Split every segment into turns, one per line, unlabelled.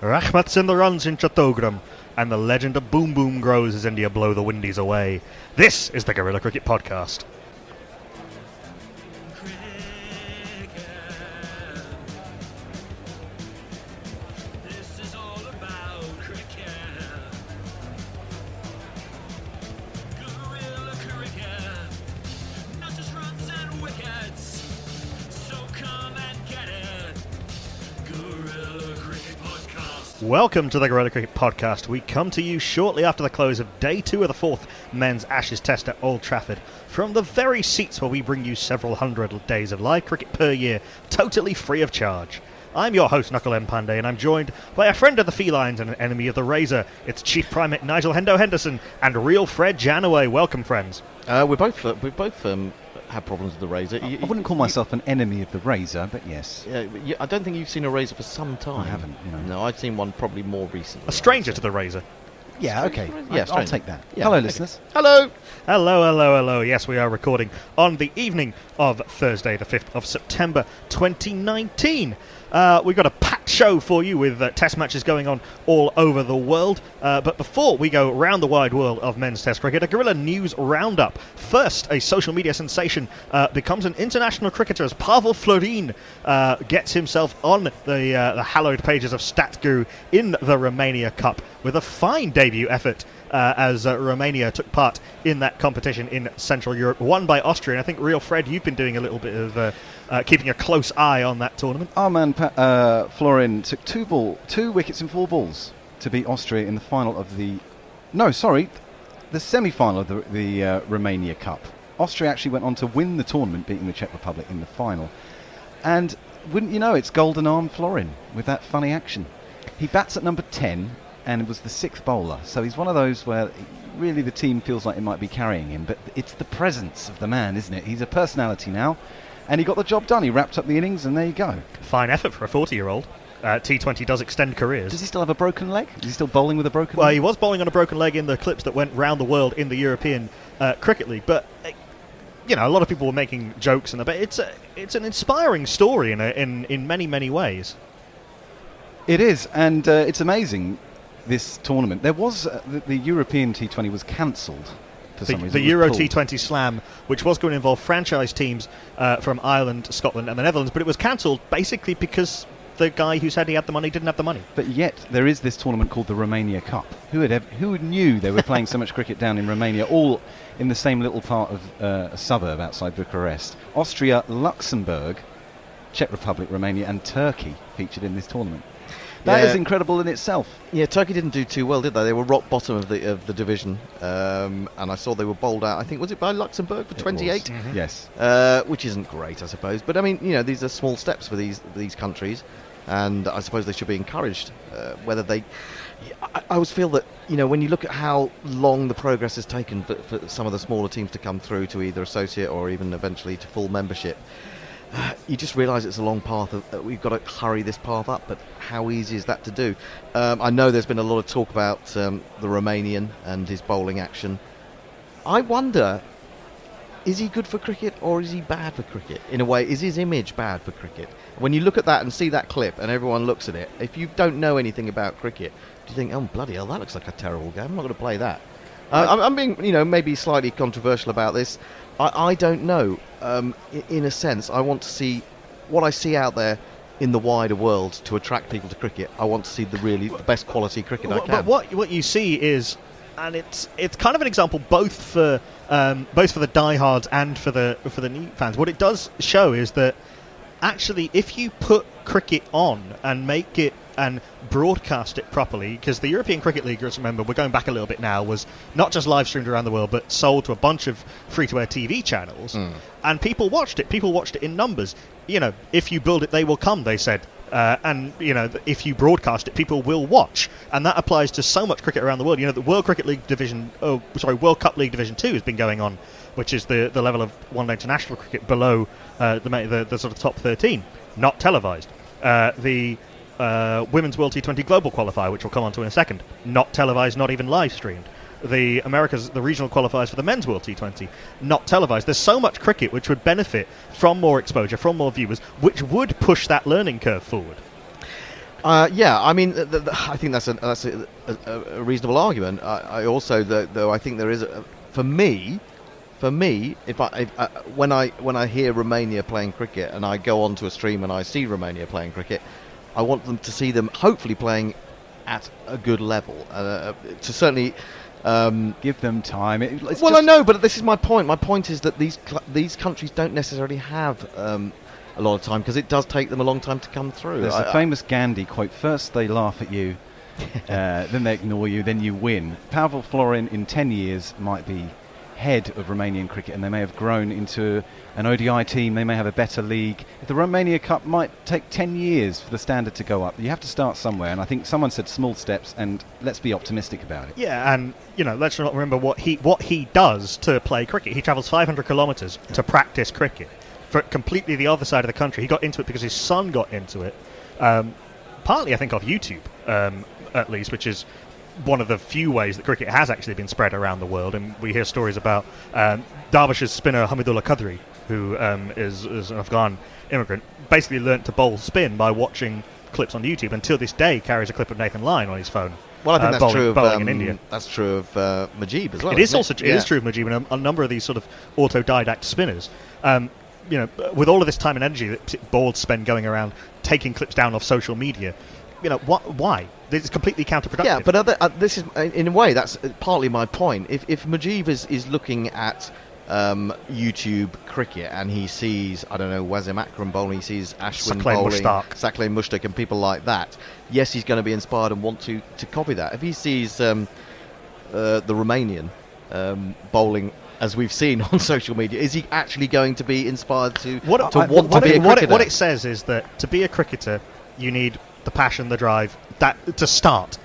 The runs in Chattogram. And the legend of Boom Boom grows as India blow the windies away. This is the Guerilla Cricket Podcast. Welcome to the Guerilla Cricket Podcast. We come to you shortly after the close of day two of the fourth men's Ashes Test at Old Trafford from the very seats where we bring you several hundred days of live cricket per year, totally free of charge. I'm your host, Nakul M. Pande, and I'm joined by a friend of the felines and an enemy of the razor. It's Chief Primate Nigel Hendo Henderson and real Fred Janaway. Welcome, friends.
Uh, we're both uh, we both um, have problems with the razor.
I
You-
I wouldn't call
you-
myself an enemy of the razor, but yes.
Yeah, but you- I don't think you've seen a razor for some time.
I haven't, you know.
No, I've seen one probably more recently.
A stranger to the razor.
Yeah, okay.
Yeah,
I- I'll take that.
Yeah,
Hello,
okay.
listeners.
Hello.
Hello, hello, hello. Yes, we are recording on the evening of Thursday, the 5th of September 2019. Uh, we've got a packed show for you with uh, test matches going on all over the world. Uh, but before we go round the wide world of men's test cricket, a Guerilla News Roundup. First, a social media sensation uh, becomes an international cricketer as Pavel Florin uh, gets himself on the, uh, the hallowed pages of Statsguru in the Romania Cup with a fine debut effort uh, as uh, Romania took part in that competition in Central Europe, won by Austria. And I think, Real Fred, you've been doing a little bit of uh, uh, keeping a close eye on that tournament.
Our man Pa- uh, Florin took two ball, two wickets and four balls to beat Austria in the final of the. No, sorry, the semi-final of the, the uh, Romania Cup. Austria actually went on to win the tournament, beating the Czech Republic in the final. And wouldn't you know, it's Golden Arm Florin with that funny action. He bats at number 10 and was the sixth bowler. So he's one of those where really the team feels like it might be carrying him, but it's the presence of the man, isn't it? He's a personality now. And he got the job done. He wrapped up the innings, and there you go.
Fine effort for a 40 year old. Uh, T20 does extend careers.
Does he still have a broken leg? Is he still bowling with a broken
Well,
leg?
he was bowling on a broken leg in the clips that went round the world in the European uh, Cricket League, but uh, you know, a lot of people were making jokes, and but it's a, it's an inspiring story in, a, in in many many ways.
It is, and uh, it's amazing. This tournament, there was uh, the, the European T20 was cancelled for
The,
some reason.
the Euro
pulled.
T20 Slam, which was going to involve franchise teams uh, from Ireland, Scotland, and the Netherlands, but it was cancelled basically because the guy who said he had the money didn't have the money.
But yet, there is this tournament called the Romania Cup. Who had ev- who knew they were playing so much cricket down in Romania, all in the same little part of uh, a suburb outside Bucharest? Austria, Luxembourg, Czech Republic, Romania, and Turkey featured in this tournament. That is
Yeah.
incredible in itself.
Yeah, Turkey didn't do too well, did they? They were rock bottom of the of the division, um, and I saw they were bowled out. I think was it by Luxembourg for
It was.
28,
Yes.
uh, which isn't great, I suppose. But I mean, you know, these are small steps for these these countries, and I suppose they should be encouraged. Uh, whether they, I, I always feel that you know when you look at how long the progress has taken for, for some of the smaller teams to come through to either associate or even eventually to full membership. you just realise it's a long path. Of, uh, we've got to hurry this path up, but how easy is that to do? Um, I know there's been a lot of talk about um, the Romanian and his bowling action. I wonder, is he good for cricket or is he bad for cricket? In a way, is his image bad for cricket? When you look at that and see that clip, and everyone looks at it, if you don't know anything about cricket, do you think, oh bloody hell, that looks like a terrible game? I'm not going to play that. Uh, I'm, I'm being, you know, maybe slightly controversial about this. I, I don't know. Um, in a sense, I want to see what I see out there in the wider world to attract people to cricket. I want to see the really the best quality cricket I can.
But what what you see is, and it's it's kind of an example both for um, both for the diehards and for the for the new fans. What it does show is that actually, if you put cricket on and make it and broadcast it properly, because the European Cricket League, let's remember, we're going back a little bit now, was not just live streamed around the world, but sold to a bunch of free to air TV channels, and people watched it. People watched it in numbers. You know, if you build it, they will come. They said. Uh, and you know, if you broadcast it, people will watch, and that applies to so much cricket around the world. You know, the World Cricket League Division, oh, sorry, World Cup League Division Two has been going on, which is the the level of one-day international cricket below uh, the, the the sort of top thirteen, not televised. Uh, the uh, Women's World T20 Global Qualifier, which we'll come on to in a second, not televised, not even live streamed. The Americas, the regional qualifiers for the Men's World T20, not televised. There's so much cricket which would benefit from more exposure, from more viewers, which would push that learning curve forward.
Uh, yeah, I mean, th- th- I think that's a that's a, a, a reasonable argument. I, I also, th- though, I think there is, a, for me, for me, if I if, uh, when I when I hear Romania playing cricket and I go onto a stream and I see Romania playing cricket, I want them to see them hopefully playing at a good level. Uh, to certainly. Um,
Give them time. It, it's
well, I know, but this is my point. My point is that these cl- these countries don't necessarily have um, a lot of time because it does take them a long time to come through.
There's
I-
a famous Gandhi quote: first they laugh at you, uh, then they ignore you, then you win. Pavel Florin in 10 years might be head of Romanian cricket, and they may have grown into an ODI team. They may have a better league. The Romania Cup might take 10 years for the standard to go up. You have to start somewhere, and I think someone said small steps, and let's be optimistic about it.
Yeah, and you know, let's not remember what he what he does to play cricket. He travels 500 kilometres to practice cricket for completely the other side of the country. He got into it because his son got into it, um, partly I think off YouTube, um, at least, which is one of the few ways that cricket has actually been spread around the world. And we hear stories about um, spinner Hamidullah Qadri, who um, is, is an Afghan immigrant, basically learnt to bowl spin by watching clips on YouTube. Until this day, carries a clip of Nathan Lyon on his phone.
Well, I think
uh,
that's
bowling,
true of
bowling
um,
in India.
That's true of uh, Mujeeb as well.
It is also it is
Yeah.
true of Mujeeb and a, a number of these sort of autodidact spinners. Um, you know, with all of this time and energy that boards spend going around taking clips down off social media, you know, what? Why? This is completely counterproductive.
Yeah, but other, uh, this is uh, in a way that's uh, partly my point. If if Mujeeb is, is looking at um, YouTube cricket and he sees I don't know Wasim Akram bowling, he sees Ashwin
Saqlain
bowling,
Mushtaq.
Mushtaq, and people like that. Yes, he's going to be inspired and want to, to copy that. If he sees um, uh, the Romanian um, bowling. As we've seen on social media, is he actually going to be inspired to,
what,
to
I-
want
what
to be
it,
a
what,
cricketer?
it, what it says is that to be a cricketer, you need the passion, the drive, that to start.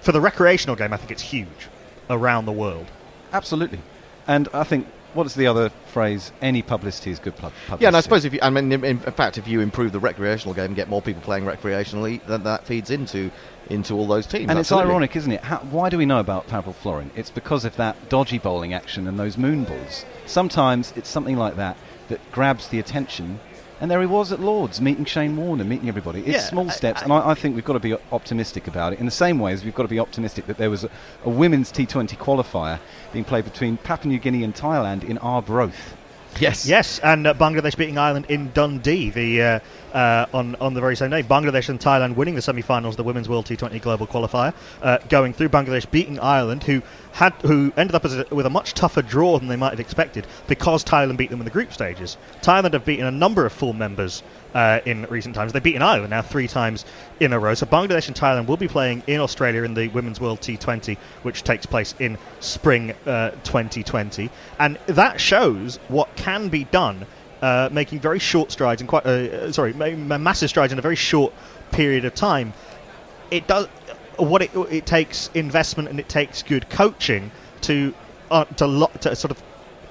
For the recreational game, I think it's huge around the world.
Absolutely. And I think, what is the other phrase? Any publicity is good publicity.
Yeah, and I suppose if you, I mean, in, in fact, if you improve the recreational game and get more people playing recreationally, then that feeds into into all those teams.
And it's ironic, isn't it? How, why do we know about Pavel Florin? It's because of that dodgy bowling action and those moon balls. Sometimes it's something like that that grabs the attention. And there he was at Lords, meeting Shane Warner, meeting everybody. It's
Yeah,
small
I-
steps,
I-
and I, I think we've got to be optimistic about it. In the same way as we've got to be optimistic that there was a, a women's T20 qualifier being played between Papua New Guinea and Thailand in Arbroath.
Yes.
Yes, and uh, Bangladesh beating Ireland in Dundee the uh, uh, on on the very same day. Bangladesh and Thailand winning the semi-finals the Women's World T20 Global Qualifier, uh, going through Bangladesh beating Ireland, who had who ended up a, with a much tougher draw than they might have expected because Thailand beat them in the group stages. Thailand have beaten a number of full members uh, in recent times. They've beaten Ireland now three times in a row. So Bangladesh and Thailand will be playing in Australia in the Women's World T20, which takes place in spring uh, 2020, and that shows what can be done, uh, making very short strides and quite uh, sorry, ma- ma- massive strides in a very short period of time. It does what it, it takes investment and it takes good coaching to uh, to, lo- to sort of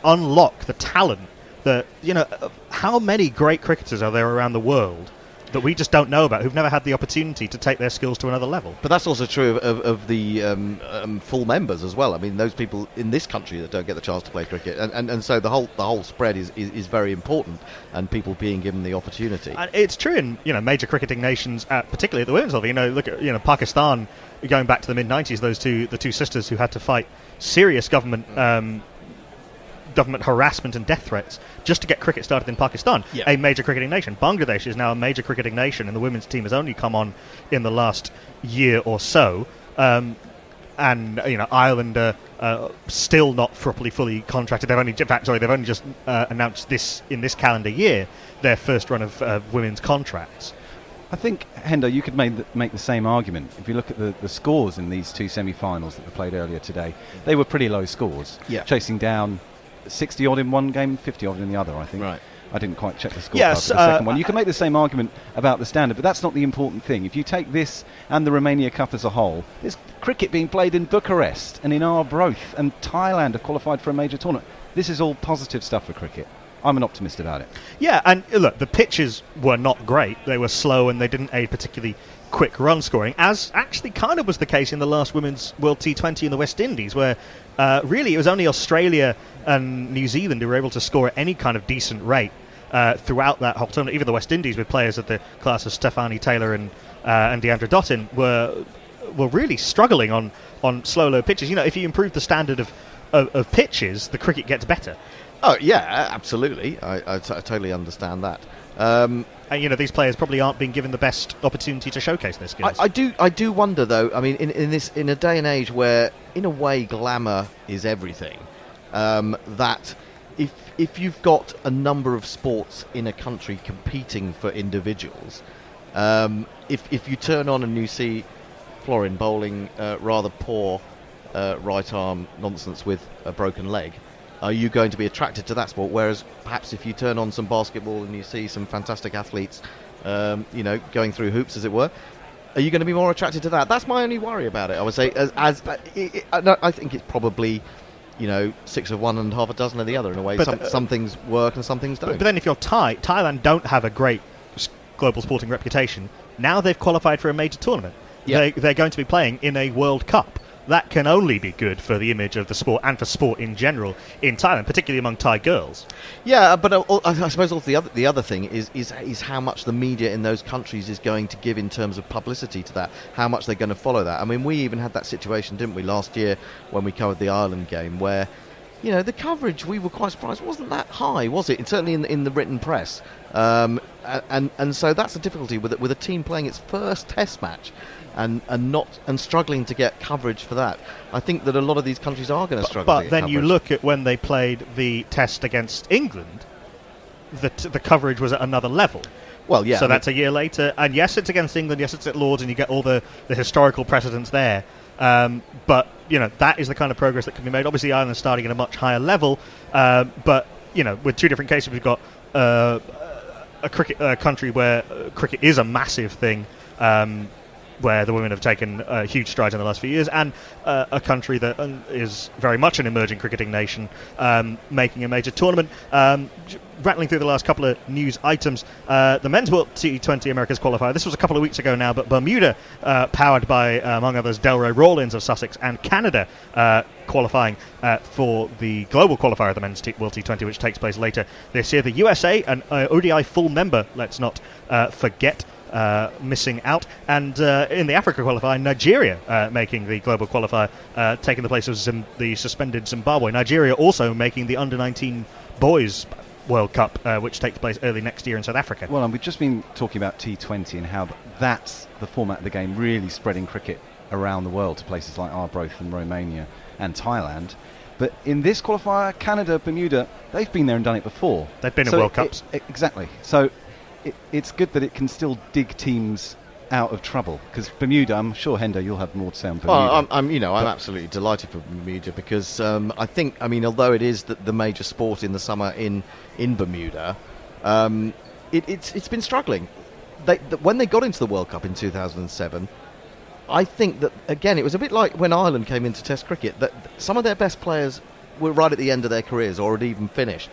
unlock the talent that you know uh, how many great cricketers are there around the world that we just don't know about who've never had the opportunity to take their skills to another level.
But that's also true of, of, of the um, um, full members as well. I mean, those people in this country that don't get the chance to play cricket, and, and, and so the whole the whole spread is, is, is very important, and people being given the opportunity.
And it's true in you know major cricketing nations, uh, particularly at the women's level. You know, look at you know Pakistan going back to the mid '90s. Those two the two sisters who had to fight serious government um, government harassment and death threats just to get cricket started in Pakistan,
Yeah.
a major cricketing nation. Bangladesh is now a major cricketing nation, and the women's team has only come on in the last year or so. Um, and you know Ireland are uh, still not properly fully contracted. They've only, in fact, sorry, they've only just uh, announced this in this calendar year their first run of uh, women's contracts.
I think, Hendo, you could make the, make the same argument. If you look at the, the scores in these two semi finals that were played earlier today, they were pretty low scores.
Yeah.
Chasing down 60 odd in one game, 50 odd in the other, I think.
Right.
I didn't quite check the scorecard
Yes,
for the
uh,
second one. You can make the same argument about the standard, but that's not the important thing. If you take this and the Romania Cup as a whole, there's cricket being played in Bucharest and in Arbroath, and Thailand have qualified for a major tournament. This is all positive stuff for cricket. I'm an optimist about it.
Yeah, and look, the pitches were not great. They were slow and they didn't aid particularly quick run scoring, as actually kind of was the case in the last Women's World T20 in the West Indies, where uh, really it was only Australia and New Zealand who were able to score at any kind of decent rate. Uh, throughout that whole tournament, even the West Indies with players of the class of Stafanie Taylor and uh, and Deandra Dottin were were really struggling on, on slow low pitches. You know, if you improve the standard of, of, of pitches, the cricket gets better.
Oh yeah, absolutely. I, I, t- I totally understand that. Um,
And you know, these players probably aren't being given the best opportunity to showcase their skills.
I, I do I do wonder though. I mean, in, in this in a day and age where, in a way, glamour is everything. Um, that if if you've got a number of sports in a country competing for individuals, um, if if you turn on and you see Florin bowling uh, rather poor uh, right arm nonsense with a broken leg. Are you going to be attracted to that sport? Whereas perhaps if you turn on some basketball and you see some fantastic athletes, um, you know, going through hoops, as it were, are you going to be more attracted to that? That's my only worry about it. I would say, as, as uh, it, it, I think it's probably, you know, six of one and half a dozen of the other in a way.
But,
some,
uh,
some things work and some things don't.
but then if you're Thai, Thailand don't have a great global sporting reputation. Now they've qualified for a major tournament.
Yeah.
They, they're going to be playing in a World Cup. That can only be good for the image of the sport and for sport in general in Thailand, particularly among Thai girls.
Yeah, but uh, I suppose also the other the other thing is, is is how much the media in those countries is going to give in terms of publicity to that. How much they're going to follow that. I mean, we even had that situation, didn't we, last year when we covered the Ireland game, where you know the coverage we were quite surprised wasn't that high, was it? Certainly in in the written press. Um, and and so that's the difficulty with it, with a team playing its first Test match. And, and not and struggling to get coverage for that. I think that a lot of these countries are going to struggle.
But then you look at when they played the test against England, the, t- the coverage was at another level.
Well, yeah.
so
I mean-
that's a year later. And yes, it's against England. Yes, it's at Lords, and you get all the, the historical precedents there. Um, but you know that is the kind of progress that can be made. Obviously, Ireland's starting at a much higher level. Um, but you know, with two different cases, we've got uh, a cricket a country where uh, cricket is a massive thing. Um, where the women have taken uh, huge strides in the last few years, and uh, a country that um, very much an emerging cricketing nation, um, making a major tournament. Um, rattling through the last couple of news items, uh, the men's World T20 Americas qualifier. This was a couple of weeks ago now, but Bermuda, uh, powered by uh, among others Delray Rawlins of Sussex, and Canada uh, qualifying for the global qualifier of the men's T- World T20, which takes place later this year. The USA, an ODI full member, let's not forget uh, missing out. And uh, in the Africa qualifier, Nigeria uh, making the global qualifier, uh, taking the place of Zim- the suspended Zimbabwe. Nigeria also making the under 19 boys World Cup, uh, which takes place early next year in South Africa.
Well, and we've just been talking about T20 and how th- that's the format of the game really spreading cricket around the world to places like Arbroath and Romania and Thailand. But in this qualifier, Canada, Bermuda, they've been there and done it before.
They've been in
So
World
it-
Cups.
it- exactly. So it, it's good that it can still dig teams out of trouble. Because Bermuda, I'm sure, Hendo, you'll have more to say on Bermuda.
Well, I'm, I'm, you know, I'm
But-
absolutely delighted for Bermuda because um, I think, I mean, although it is the, the major sport in the summer in in Bermuda, um, it, it's it's been struggling. They, th when they got into the World Cup in 2007, I think that again it was a bit like when Ireland came into Test cricket that some of their best players were right at the end of their careers or had even finished.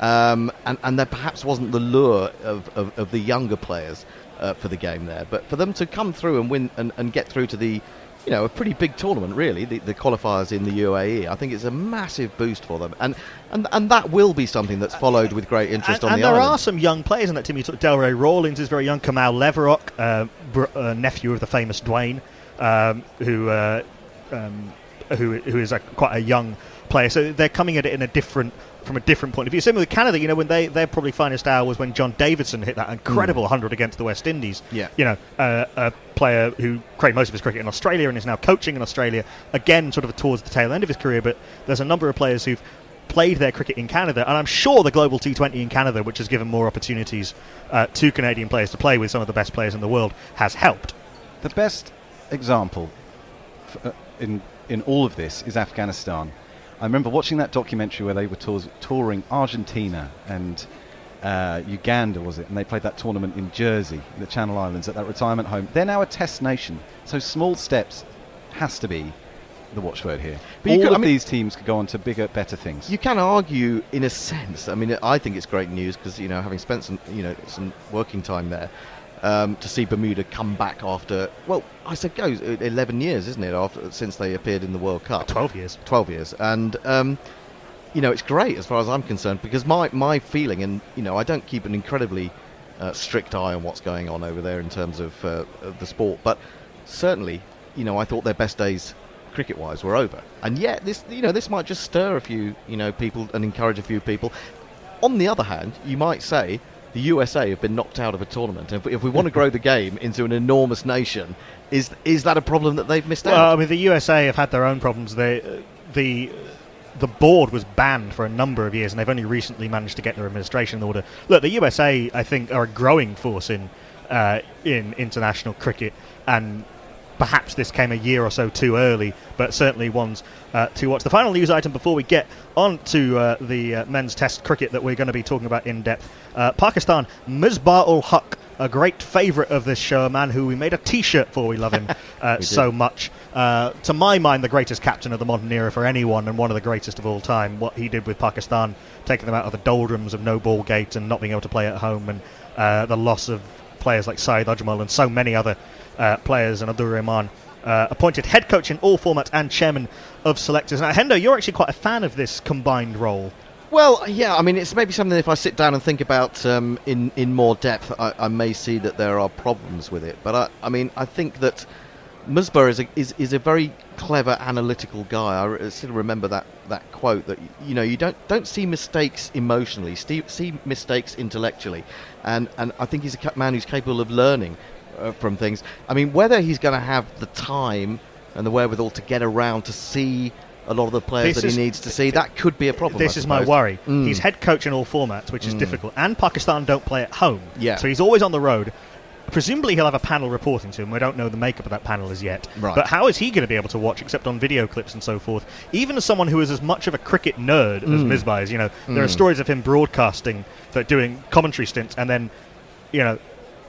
Um, and, and there perhaps wasn't the lure of, of, of the younger players uh, for the game there. But for them to come through and win and, and get through to the, you know, a pretty big tournament, really, the, the qualifiers in the UAE, I think it's a massive boost for them. And, and, and that will be something that's followed with great interest
and,
on
and
the
there
island.
are some young players in that team. You talk Delray Rawlins is very young. Kamau Leverock, uh, br- uh, nephew of the famous Dwayne, um, who uh, um, who who is a, quite a young player. So they're coming at it in a different from a different point of view. Similar with Canada, you know, when they their probably finest hour was when John Davison hit that incredible hundred against the West Indies.
Yeah.
you know, uh, a player who created most of his cricket in Australia and is now coaching in Australia. Again, sort of towards the tail end of his career, but there's a number of players who've played their cricket in Canada, and I'm sure the Global T20 in Canada, which has given more opportunities uh, to Canadian players to play with some of the best players in the world, has helped.
The best example uh, in in all of this is Afghanistan. I remember watching that documentary where they were tours, touring Argentina and uh, Uganda, was it? And they played that tournament in Jersey, the Channel Islands, at that retirement home. They're now a test nation, so small steps has to be the watchword here.
But
all
could- I
of
mean-
these teams could go on to bigger, better things.
You can argue, in a sense. I mean, I think it's great news because you know, having spent some, you know, some working time there, um, to see Bermuda come back after, well, I said uh, 11 years, isn't it, after since they appeared in the World Cup?
12 years.
12 years, and um, you know, it's great as far as I'm concerned because my my feeling, and you know, I don't keep an incredibly uh, strict eye on what's going on over there in terms of, uh, of the sport, but certainly, you know, I thought their best days cricket-wise were over, and yet this, you know, this might just stir a few, you know, people and encourage a few people. On the other hand, you might say the USA have been knocked out of a tournament, and if, if we want to grow the game into an enormous nation, is is that a problem that they've missed
Well,
out?
I mean, the USA have had their own problems. They, the the board was banned for a number of years, and they've only recently managed to get their administration in order. Look, the USA, I think, are a growing force in uh, in international cricket, and perhaps this came a year or so too early, but certainly one's uh, to watch. The final news item before we get on to uh, the uh, men's test cricket that we're going to be talking about in depth. Uh, Pakistan, Misbah ul Haq, a great favourite of this show, a man who we made a T-shirt for. We love him uh,
We
so much. Uh, to my mind, the greatest captain of the modern era for anyone, and one of the greatest of all time. What he did with Pakistan, taking them out of the doldrums of no ball gate and not being able to play at home, and uh, the loss of players like Saeed Ajmal and so many other uh, players, and Abdur Rahman. Uh, appointed head coach in all formats and chairman of selectors. Now, Hendo, you're actually quite a fan of this combined role.
Well, yeah, I mean, it's maybe something if I sit down and think about um, in in more depth, I, I may see that there are problems with it. But I, I mean, I think that Misbah is a, is, is a very clever, analytical guy. I still remember that, that quote that you know you don't don't see mistakes emotionally, see, see mistakes intellectually, and and I think he's a man who's capable of learning uh, from things. I mean, whether he's going to have the time and the wherewithal to get around to see a lot of the players
This
that
is-
he needs to see, that could be a problem.
This is my worry.
Mm.
He's head coach in all formats, which is difficult, and Pakistan don't play at home.
Yeah.
So he's always on the road. Presumably he'll have a panel reporting to him. We don't know the makeup of that panel as yet.
Right.
But how is he going to be able to watch except on video clips and so forth? Even as someone who is as much of a cricket nerd as
Mm.
Misbah is, you know, there are stories of him broadcasting, that doing commentary stints, and then, you know,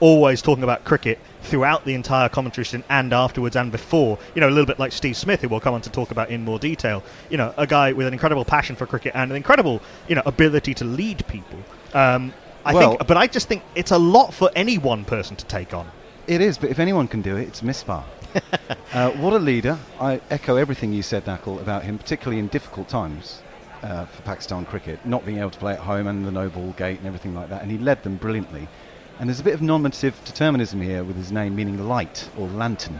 always talking about cricket throughout the entire commentary stint and afterwards and before. You know, a little bit like Steve Smith, who we'll come on to talk about in more detail. You know, a guy with an incredible passion for cricket and an incredible, you know, ability to lead people. Um, I
Well-
think, but I just think it's a lot for any one person to take on.
It is, but if anyone can do it, it's Misbah. uh, what a leader. I echo everything you said, Nakul, about him, particularly in difficult times uh, for Pakistan cricket, not being able to play at home and the no ball gate and everything like that. And he led them brilliantly. And there's a bit of nominative determinism here with his name meaning light or lantern.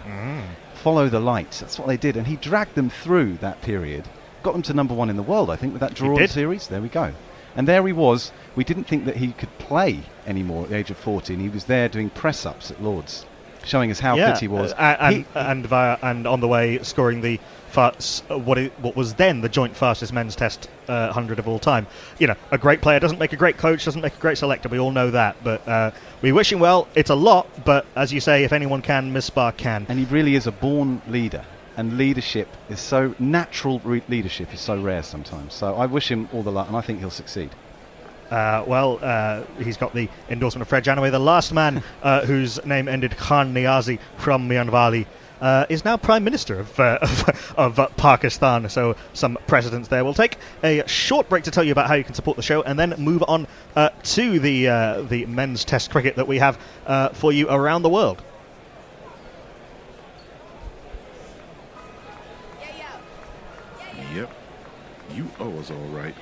Follow the light. That's what they did. And he dragged them through that period, got them to number one in the world, I think, with that draw series. There we go. And there he was. We didn't think that he could play anymore at the age of 14. He was there doing press ups at Lords, showing us how
yeah,
fit he was.
uh, and,
He-
and, via, and on the way scoring the uh, what it, what was then the joint fastest men's test uh, hundred of all time. You know, a great player doesn't make a great coach, doesn't make a great selector. We all know that, but uh, we wish him well. It's a lot, but as you say, if anyone can, Misbah can.
and he really is a born leader. And leadership is so natural. Re- leadership is so rare sometimes. So I wish him all the luck, and I think he'll succeed.
Uh, well, uh, he's got the endorsement of Fred Janaway, the last man uh, whose name ended Khan Niazi from Mianwali. Uh, is now Prime Minister of, uh, of, of uh, Pakistan. So some precedents there. We'll take a short break to tell you about how you can support the show, and then move on uh, to the uh, the men's Test cricket that we have uh, for you around the world.
Yep. You owe us all right.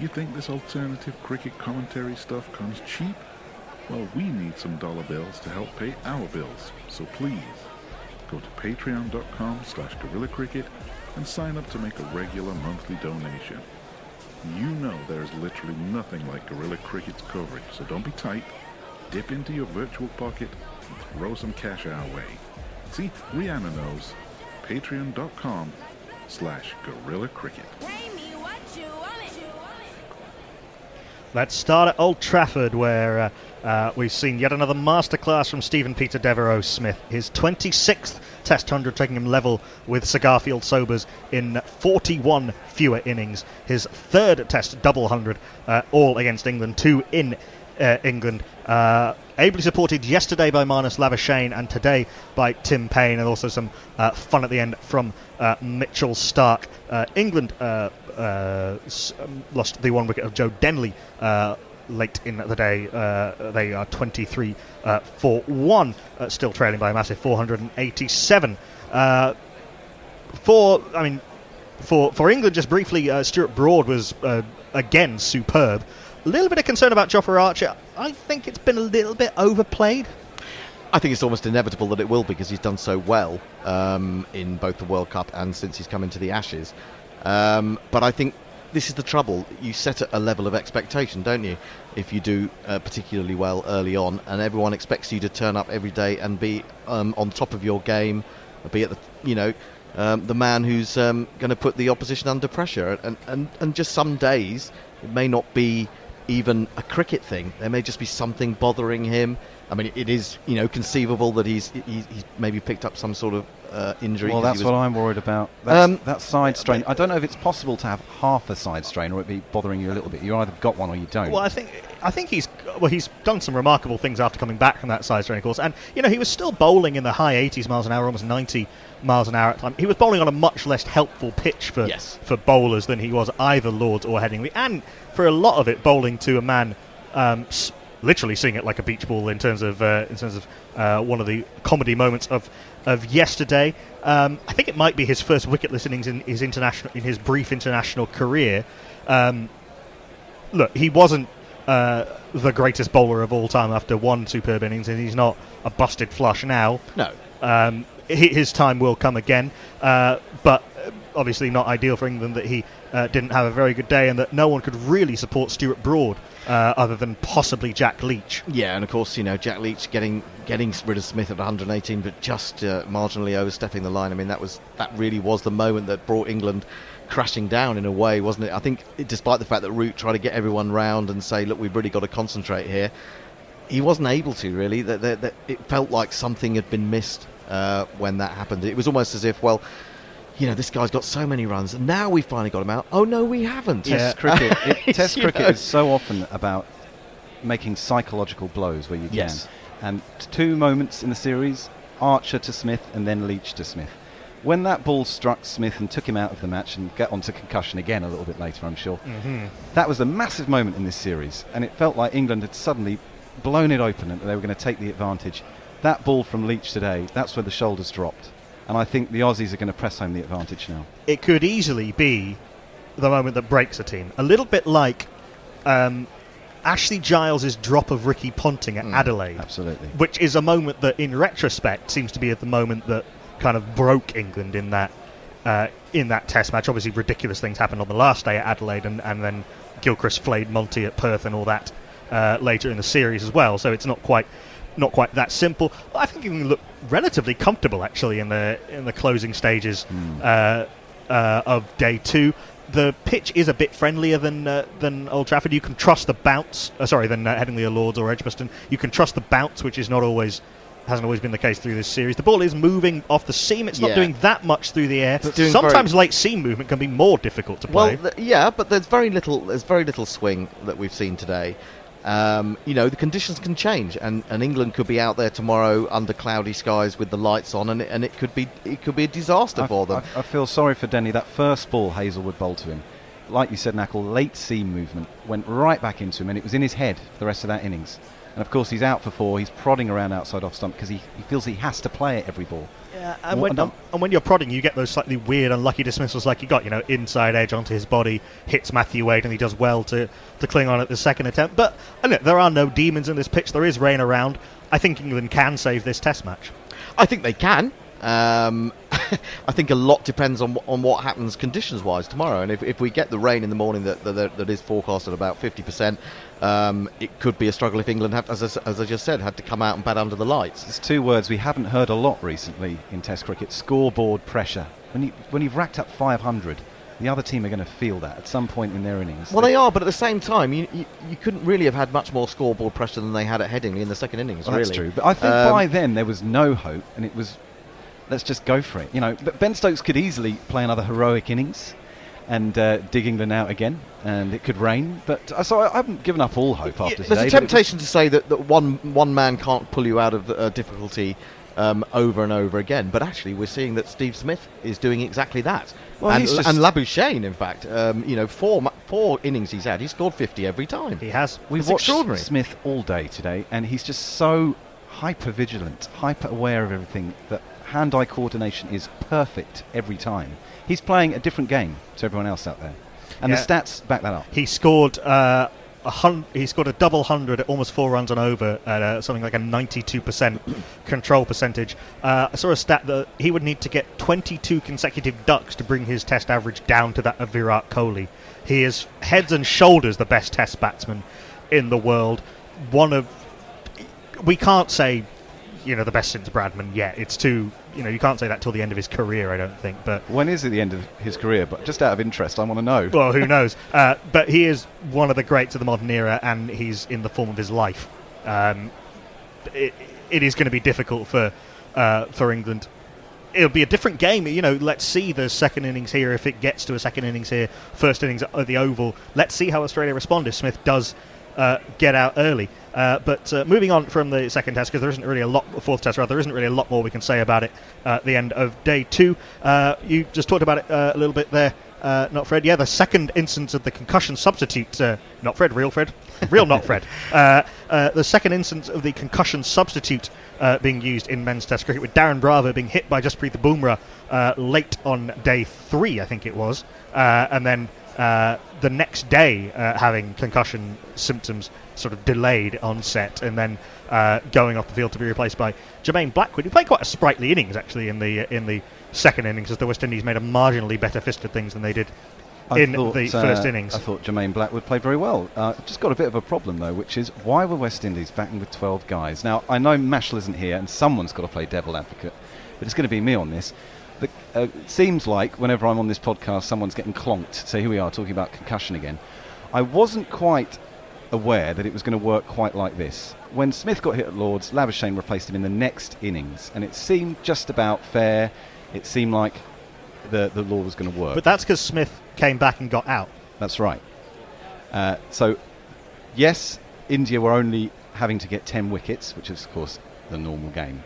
You think this alternative cricket commentary stuff comes cheap? Well, we need some dollar bills to help pay our bills. So please, go to patreon.com slash guerilla cricket and sign up to make a regular monthly donation. You know there's literally nothing like Guerilla Cricket's coverage, so don't be tight. Dip into your virtual pocket and throw some cash our way. See, Rihanna knows. Patreon.com slash Guerilla Cricket.
Let's start at Old Trafford, where uh, uh, we've seen yet another masterclass from Stephen Peter Devereaux Smith. His 26th Test 100, taking him level with Sir Garfield Sobers in 41 fewer innings. His third Test double 100, uh, all against England, two in uh, England. Uh, ably supported yesterday by Marnus Labuschagne and today by Tim Paine, and also some uh, fun at the end from uh, Mitchell Starc. Uh, England uh, s- um, lost the one wicket of Joe Denly late in the day. Uh, they are 23 uh, for 1, uh, still trailing by a massive 487. Uh, for, I mean, for for England, just briefly, uh, Stuart Broad was uh, again superb. A little bit of concern about Jofra Archer. I think it's been a little bit overplayed.
I think it's almost inevitable that it will because he's done so well um, in both the World Cup and since he's come into the Ashes. Um, but I think this is the trouble. You set a level of expectation, don't you? If you do uh, particularly well early on, and everyone expects you to turn up every day and be um, on top of your game, be at the you know um, the man who's um, going to put the opposition under pressure. And, and and just some days it may not be even a cricket thing. There may just be something bothering him. I mean, it is you know conceivable that he's he's, he's maybe picked up some sort of uh, injury.
Well, that's what I'm worried about. That's,
Um,
that side strain. I don't know if it's possible to have half a side strain or it be bothering you a little bit. You either got one or you don't.
Well, I think I think he's well. He's done some remarkable things after coming back from that side strain of course, and you know he was still bowling in the high 80s miles an hour, almost 90 miles an hour at time. He was bowling on a much less helpful pitch for
Yes.
for bowlers than he was either Lords or Headingley, and for a lot of it, bowling to a man. Um, s- Literally seeing it like a beach ball in terms of uh, in terms of uh, one of the comedy moments of of yesterday. Um, I think it might be his first wicketless innings in his international in his brief international career. Um, look, he wasn't uh, the greatest bowler of all time after one superb innings, and he's not a busted flush now.
No.
Um, his time will come again, uh, but obviously not ideal for England that he uh, didn't have a very good day and that no one could really support Stuart Broad uh, other than possibly Jack Leach.
Yeah, and of course, you know, Jack Leach getting getting rid of Smith at 118, but just uh, marginally overstepping the line. I mean, that was that really was the moment that brought England crashing down in a way, wasn't it? I think, it- despite the fact that Root tried to get everyone round and say, "Look, we've really got to concentrate here," he wasn't able to really. That, that, that it felt like something had been missed uh, when that happened. It was almost as if, well. You know, this guy's got so many runs, and now we finally got him out. Oh no, we haven't.
Test cricket. It, test cricket
know.
is so often about making psychological blows where you can.
Yes.
And two moments in the series: Archer to Smith, and then Leach to Smith. When that ball struck Smith and took him out of the match, and get onto concussion again a little bit later, I'm sure.
Mhm.
That was a massive moment in this series, and it felt like England had suddenly blown it open and they were going to take the advantage. That ball from Leach today, that's where the shoulders dropped. And I think the Aussies are going to press home the advantage now.
it could easily be the moment that breaks a team. A little bit like um, Ashley Giles' drop of Ricky Ponting at Adelaide.
Absolutely.
Which is a moment that, in retrospect, seems to be at the moment that kind of broke England in that uh, in that Test match. Obviously, ridiculous things happened on the last day at Adelaide, and, and then Gilchrist flayed Monty at Perth and all that uh, later in the series as well. So it's not quite not quite that simple. But I think England look relatively comfortable actually in the in the closing stages uh, uh, of day two. The pitch is a bit friendlier than uh, than Old Trafford. You can trust the bounce. Uh, sorry, than uh, Headingley or Lords or Edgbaston. You can trust the bounce, which is not always hasn't always been the case through this series. The ball is moving off the seam. It's not doing that much through the air. Sometimes late seam movement can be more difficult to play.
Well, th- yeah, but there's very little. There's very little swing that we've seen today. Um, you know, the conditions can change, and, and England could be out there tomorrow under cloudy skies with the lights on, and it, and it could be it could be a disaster
I,
for them.
I, I feel sorry for Denly. That first ball Hazlewood bowled to him, like you said, Nakul, late seam movement went right back into him, and it was in his head for the rest of that innings. And of course, he's out for four. He's prodding around outside off stump because he, he feels he has to play it every ball.
Yeah, and
What
when,
an-
and when you're prodding, you get those slightly weird, unlucky dismissals like you got, you know, inside edge onto his body, hits Matthew Wade, and he does well to, to cling on at the second attempt. But look, there are no demons in this pitch. There is rain around. I think England can save this Test match.
I think they can. Um, I think a lot depends on on what happens conditions wise tomorrow, and if, if we get the rain in the morning that that, that is forecast at about fifty percent, um, it could be a struggle if England have, as I, as I just said, had to come out and bat under the lights.
There's two words we haven't heard a lot recently in Test cricket: scoreboard pressure. When you when you've racked up 500, the other team are going to feel that at some point in their innings.
Well, they are, but at the same time, you, you, you couldn't really have had much more scoreboard pressure than they had at Headingley in the second innings.
Well,
really,
That's true. But I think
Um,
by then there was no hope, and it was let's just go for it. You know, but Ben Stokes could easily play another heroic innings and uh, dig England out again, and it could rain. But uh, so I, I haven't given up all hope after
There's
today.
a
it was-
temptation to say that, that one one man can't pull you out of uh, difficulty um, over and over again, but actually we're seeing that Steve Smith is doing exactly that.
Well,
and,
just-
and Labuschagne, in fact, um, you know, four four innings he's had, he's scored 50 every time.
He has.
We've
It's
watched. Smith all day today, and he's just so hyper vigilant, hyper aware of everything that hand-eye coordination is perfect every time. He's playing a different game to everyone else out there, and
Yeah.
the stats back that up.
He scored uh, a hun- he scored a double hundred at almost four runs on over at uh, something like a 92% control percentage. Uh, I saw a stat that he would need to get 22 consecutive ducks to bring his test average down to that of Virat Kohli. He is heads and shoulders the best test batsman in the world. One of we can't say you know the best since Bradman yet. It's too you know you can't say that till the end of his career. I don't think, but
When is it the end of his career? But just out of interest, I want to know.
well, who knows? Uh, but he is one of the greats of the modern era, and he's in the form of his life. Um, it, it is going to be difficult for uh, for England. It'll be a different game, you know. Let's see the second innings here. If it gets to a second innings here, first innings at the Oval. Let's see how Australia respond if Smith does uh, get out early. Uh, but uh, moving on from the second test, because there isn't really a lot, fourth test rather, there isn't really a lot more we can say about it at the end of day two. Uh, you just talked about it uh, a little bit there, uh, not Fred. Yeah, the second instance of the concussion substitute, not Fred, real Fred, real not Fred. The second instance of the concussion substitute being used in men's test cricket, with Darren Bravo being hit by Jasprit Bumrah uh, late on day three, I think it was, and then uh, the next day uh, having concussion symptoms sort of delayed onset and then uh, going off the field to be replaced by Jermaine Blackwood, who played quite a sprightly innings actually in the in the second innings as the West Indies made a marginally better fist of things than they did
I
in
thought,
the
uh,
first innings.
I thought Jermaine Blackwood played very well. Uh, just got a bit of a problem though, which is why were West Indies batting with 12 guys? Now I know Mashal isn't here, and someone's got to play devil advocate, but it's going to be me on this. The, uh, it seems like whenever I'm on this podcast, someone's getting clonked. So here we are talking about concussion again. I wasn't quite aware that it was going to work quite like this. When Smith got hit at Lords, Labuschagne replaced him in the next innings, and it seemed just about fair. It seemed like the the law was going to work.
but that's because Smith came back and got out.
That's right. Uh, so, yes, India were only having to get 10 wickets, which is, of course, the normal game.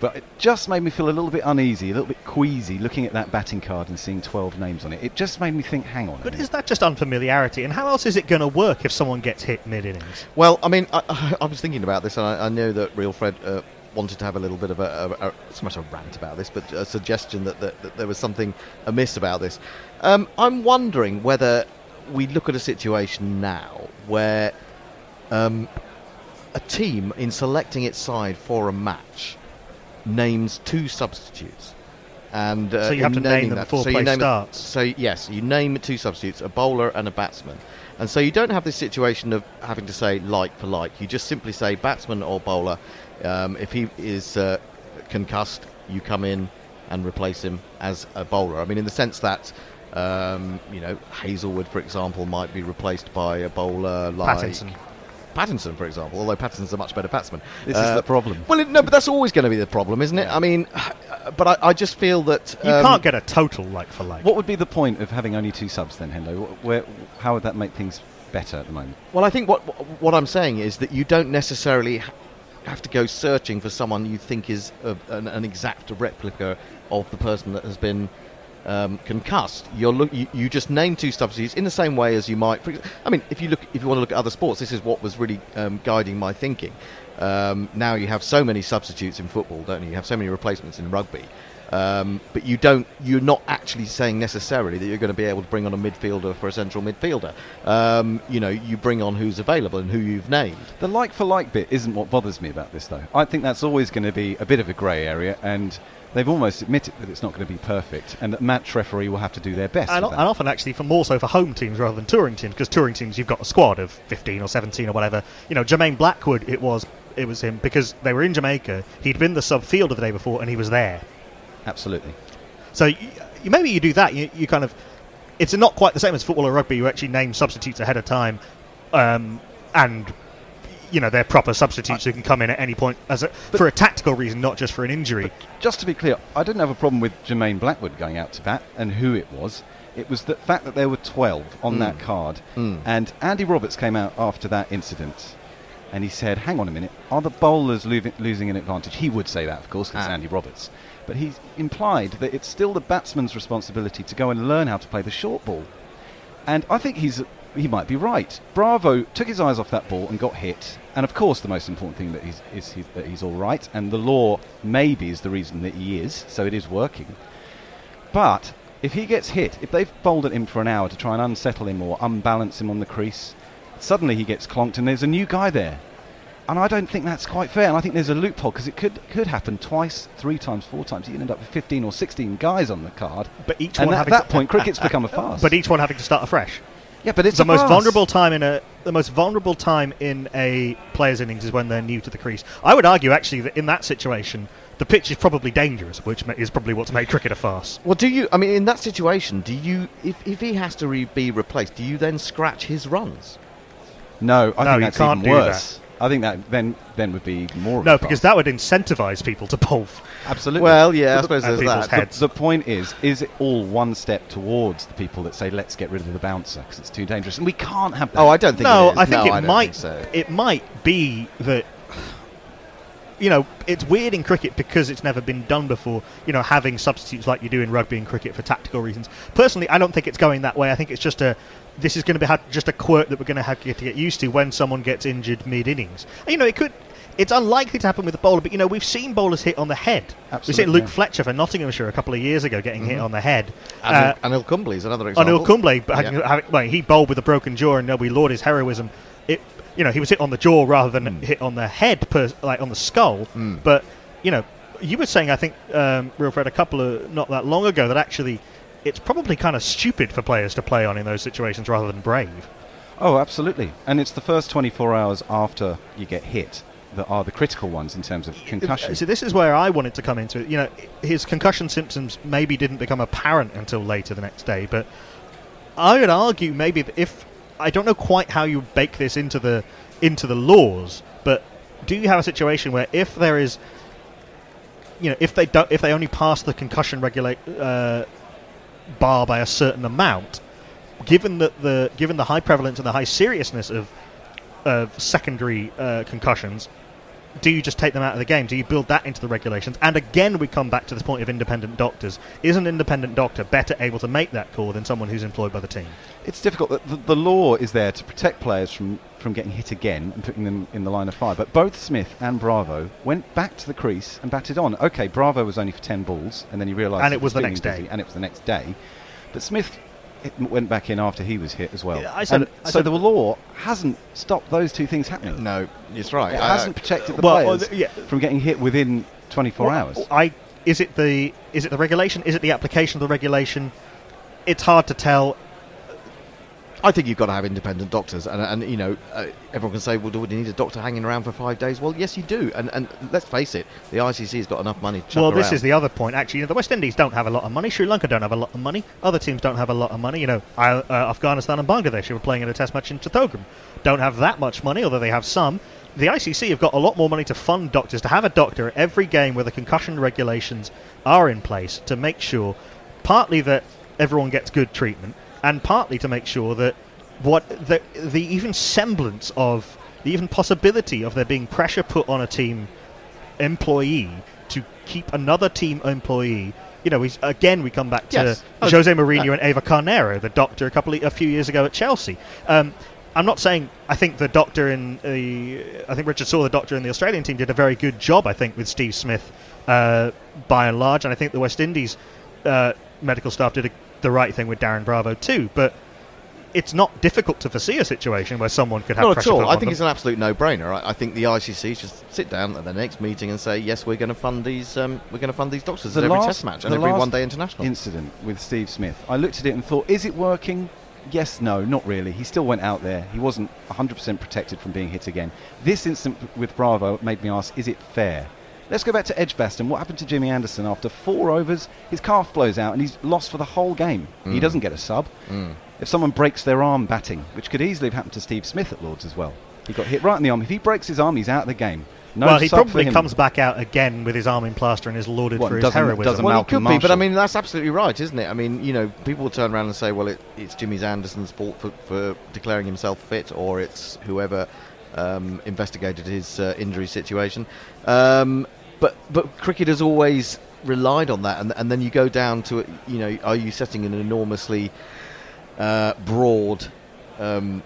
But it just made me feel a little bit uneasy, a little bit queasy looking at that batting card and seeing 12 names on it. It just made me think, hang on.
But is that just unfamiliarity? And how else is it going to work if someone gets hit mid innings?
Well, I mean, I, I was thinking about this, and I, I know that Real Fred uh, wanted to have a little bit of a, a, a so much a rant about this, but a suggestion that, that, that there was something amiss about this. Um, I'm wondering whether we look at a situation now where um, a team, in selecting its side for a match, names two substitutes. And uh,
So you have to name them
that-
before
so you
play
name it-
starts.
so yes, you name two substitutes, a bowler and a batsman. And so you don't have this situation of having to say like for like. You just simply say batsman or bowler. Um, if he is uh, concussed, you come in and replace him as a bowler. I mean, in the sense that um, you know Hazlewood, for example, might be replaced by a bowler like
Pattinson.
Pattinson, for example, although Pattinson's a much better batsman.
This is the problem.
Well, it, no, but that's always going to be the problem, isn't it? I mean, but I, I just feel that
You
um,
can't get a total like for like.
What would be the point of having only two subs then, Hendo? Where, how would that make things better at the moment.
Well, I think what what I'm saying is that you don't necessarily have to go searching for someone you think is a, an, an exact replica of the person that has been um, concussed. You're look, you, you just name two substitutes in the same way as you might. For, I mean, if you look, if you want to look at other sports, this is what was really um, guiding my thinking. Um, now you have so many substitutes in football, don't you? You have so many replacements in rugby. Um, but you don't. You're not actually saying necessarily that you're going to be able to bring on a midfielder for a central midfielder. Um, you know, you bring on who's available and who you've named.
The like for like bit isn't what bothers me about this, though. I think that's always going to be a bit of a grey area, and they've almost admitted that it's not going to be perfect, and that match referee will have to do their best.
And, o- and often actually for more so for home teams rather than touring teams because touring teams you've got a squad of 15 or 17 or whatever you know Jermaine Blackwood it was it was him because they were in Jamaica he'd been the sub fielder the day before and he was there
Absolutely.
so you, you, maybe you do that you, you kind of it's not quite the same as football or rugby you actually name substitutes ahead of time um, and you know they're proper substitutes who can come in at any point as a, for a tactical reason not just for an injury
Just to be clear, I didn't have a problem with Jermaine Blackwood going out to bat and who it was. It was the fact that there were 12 on
Mm.
that card.
Mm.
And Andy Roberts came out after that incident and he said, Hang on a minute, are the bowlers lo- losing an advantage? He would say that, of course, because
Ah.
Andy Roberts. But he implied that it's still the batsman's responsibility to go and learn how to play the short ball. And I think he's he might be right. Bravo took his eyes off that ball and got hit. And of course, the most important thing that he's, is he, that he's all right. And the law maybe is the reason that he is, so it is working. But if he gets hit, if they've bowled at him for an hour to try and unsettle him or unbalance him on the crease, suddenly he gets clonked and there's a new guy there. And I don't think that's quite fair. And I think there's a loophole because it could could happen twice, three times, four times. You can end up with 15 or 16 guys on the card.
but each
and
one
at
having
that point, cricket's become a farce.
but each one having to start afresh
yeah, but it's
the
a
most
farce.
vulnerable time in a the most vulnerable time in a player's innings is when they're new to the crease. I would argue actually that in that situation, the pitch is probably dangerous, which is probably what's made cricket a farce.
Well, do you? I mean, in that situation, do you? If, if he has to re- be replaced, do you then scratch his runs?
No, I
No,
think
you
that's
can't
even
do
worse. I think that then then would be even more. of
No,
a
because that would incentivise people to bowl. f-
absolutely.
Well, yeah, I suppose there's that.
heads.
The point is, is it all one step towards the people that say let's get rid of the bouncer because it's too dangerous, and we can't have that.
Oh, I don't think.
no,
it is.
I think
No,
it
don't
might.
think so.
It might be that. You know, it's weird in cricket because it's never been done before. You know, having substitutes like you do in rugby and cricket for tactical reasons. Personally, I don't think it's going that way. I think it's just a. This is going to be just a quirk that we're going to have to get, used to when someone gets injured mid innings. You know, it could. It's unlikely to happen with a bowler, but you know we've seen bowlers hit on the head. We've seen Luke
yeah.
Fletcher for Nottinghamshire a couple of years ago getting hit on the head.
Anil,
Uh,
Anil Kumble is another example.
Anil Kumble, but
Yeah.
having, having, well, he bowled with a broken jaw, and we laud his heroism. It, you know, he was hit on the jaw rather than
Hmm.
hit on the head, per, like on the skull. But you know, you were saying, I think, um, Real Fred, a couple of not that long ago, that actually it's probably kind of stupid for players to play on in those situations rather than brave.
Oh, absolutely. And it's the first 24 hours after you get hit that are the critical ones in terms of concussion.
So this is where I wanted to come into it. You know, his concussion symptoms maybe didn't become apparent until later the next day, but I would argue maybe if I don't know quite how you bake this into the into the laws, but do you have a situation where if there is, you know, if they don't, if they only pass the concussion regulate uh, bar by a certain amount, given that the given the high prevalence and the high seriousness of of secondary uh, concussions, do you just take them out of the game? Do you build that into the regulations? And again, we come back to this point of independent doctors. Is an independent doctor better able to make that call than someone who's employed by the team?
It's difficult. The, the, law is there to protect players from, from getting hit again and putting them in the line of fire. But both Smith and Bravo went back to the crease and batted on. Okay, Bravo was only for 10 balls, and then he realised
And it was the next day.
And it was the next day. But Smith it went back in after he was hit as well.
Yeah, I said-
And
I
so
said-
the law hasn't stopped those two things happening.
No, it's right.
It
I-
hasn't protected the
Well, uh,
players
th- yeah.
from getting hit within 24
Well,
hours.
I is it the is it the regulation? Is it the application of the regulation? It's hard to tell.
I think you've got to have independent doctors, and, and you know, uh, everyone can say, "Well, do you need a doctor hanging around for five days?" Well, yes, you do, and and let's face it, the ICC's got enough money. To
well, this
around.
is the other point. Actually, you know, the West Indies don't have a lot of money. Sri Lanka don't have a lot of money. Other teams don't have a lot of money. You know, I, uh, Afghanistan and Bangladesh, who were playing in a Test match in Chittagong, don't have that much money, although they have some. The ICC have got a lot more money to fund doctors to have a doctor at every game where the concussion regulations are in place to make sure, partly that everyone gets good treatment, and partly to make sure that what the the even semblance of the even possibility of there being pressure put on a team employee to keep another team employee. You know, we, again we come back to
Yes. Oh,
Jose Mourinho and Eva Carneiro, the doctor, a couple of, a few years ago at Chelsea. Um, I'm not saying I think the doctor in the I think Richard Saw the doctor in the Australian team did a very good job. I think with Steve Smith uh, by and large, and I think the West Indies uh, medical staff did a, the right thing with Darren Bravo too. But it's not difficult to foresee a situation where someone could have
Not at all. I think
them.
it's an absolute no-brainer. I, I think the ICC should sit down at the next meeting and say, yes, we're going to fund these. Um, we're going to fund these doctors at every Test match and every one-day international.
Incident with Steve Smith. I looked at it and thought, is it working? Yes, no, not really. He still went out there. He wasn't 100% protected from being hit again. This incident with Bravo made me ask, is it fair? Let's go back to Edgbaston. What happened to Jimmy Anderson after four overs? His calf blows out and he's lost for the whole game. He
Mm.
doesn't get a sub.
Mm.
If someone breaks their arm batting, which could easily have happened to Steve Smith at Lords as well, he got hit right in the arm. If he breaks his arm, he's out of the game. No
well, he probably comes back out again with his arm in plaster and is lauded
What,
for his heroism.
doesn't
Well, he
Malcolm
could be, but I mean that's absolutely right, isn't it? I mean, you know, people will turn around and say, well, it, it's Jimmy's Anderson's fault for, for declaring himself fit, or it's whoever um, investigated his uh, injury situation. Um, but but cricket has always relied on that, and, and then you go down to, you know, are you setting an enormously uh, broad um,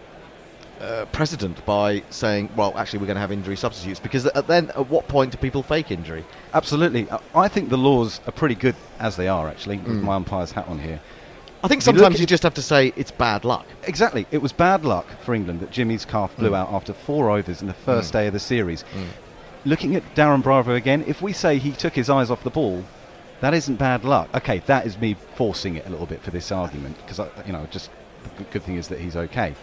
uh, precedent by saying, well, actually, we're going to have injury substitutes? Because at then, at what point do people fake injury?
Absolutely. I- think the laws are pretty good as they are, actually, with
Mm.
my umpire's hat on here.
I think
If you
sometimes you just have to say it's bad luck.
Exactly. It was bad luck for England that Jimmy's calf blew
Mm.
out after four overs in the first
Mm.
day of the series. Looking at Darren Bravo again, if we say he took his eyes off the ball, that isn't bad luck. Okay, that is me forcing it a little bit for this argument because you know, just the good- thing is that he's okay.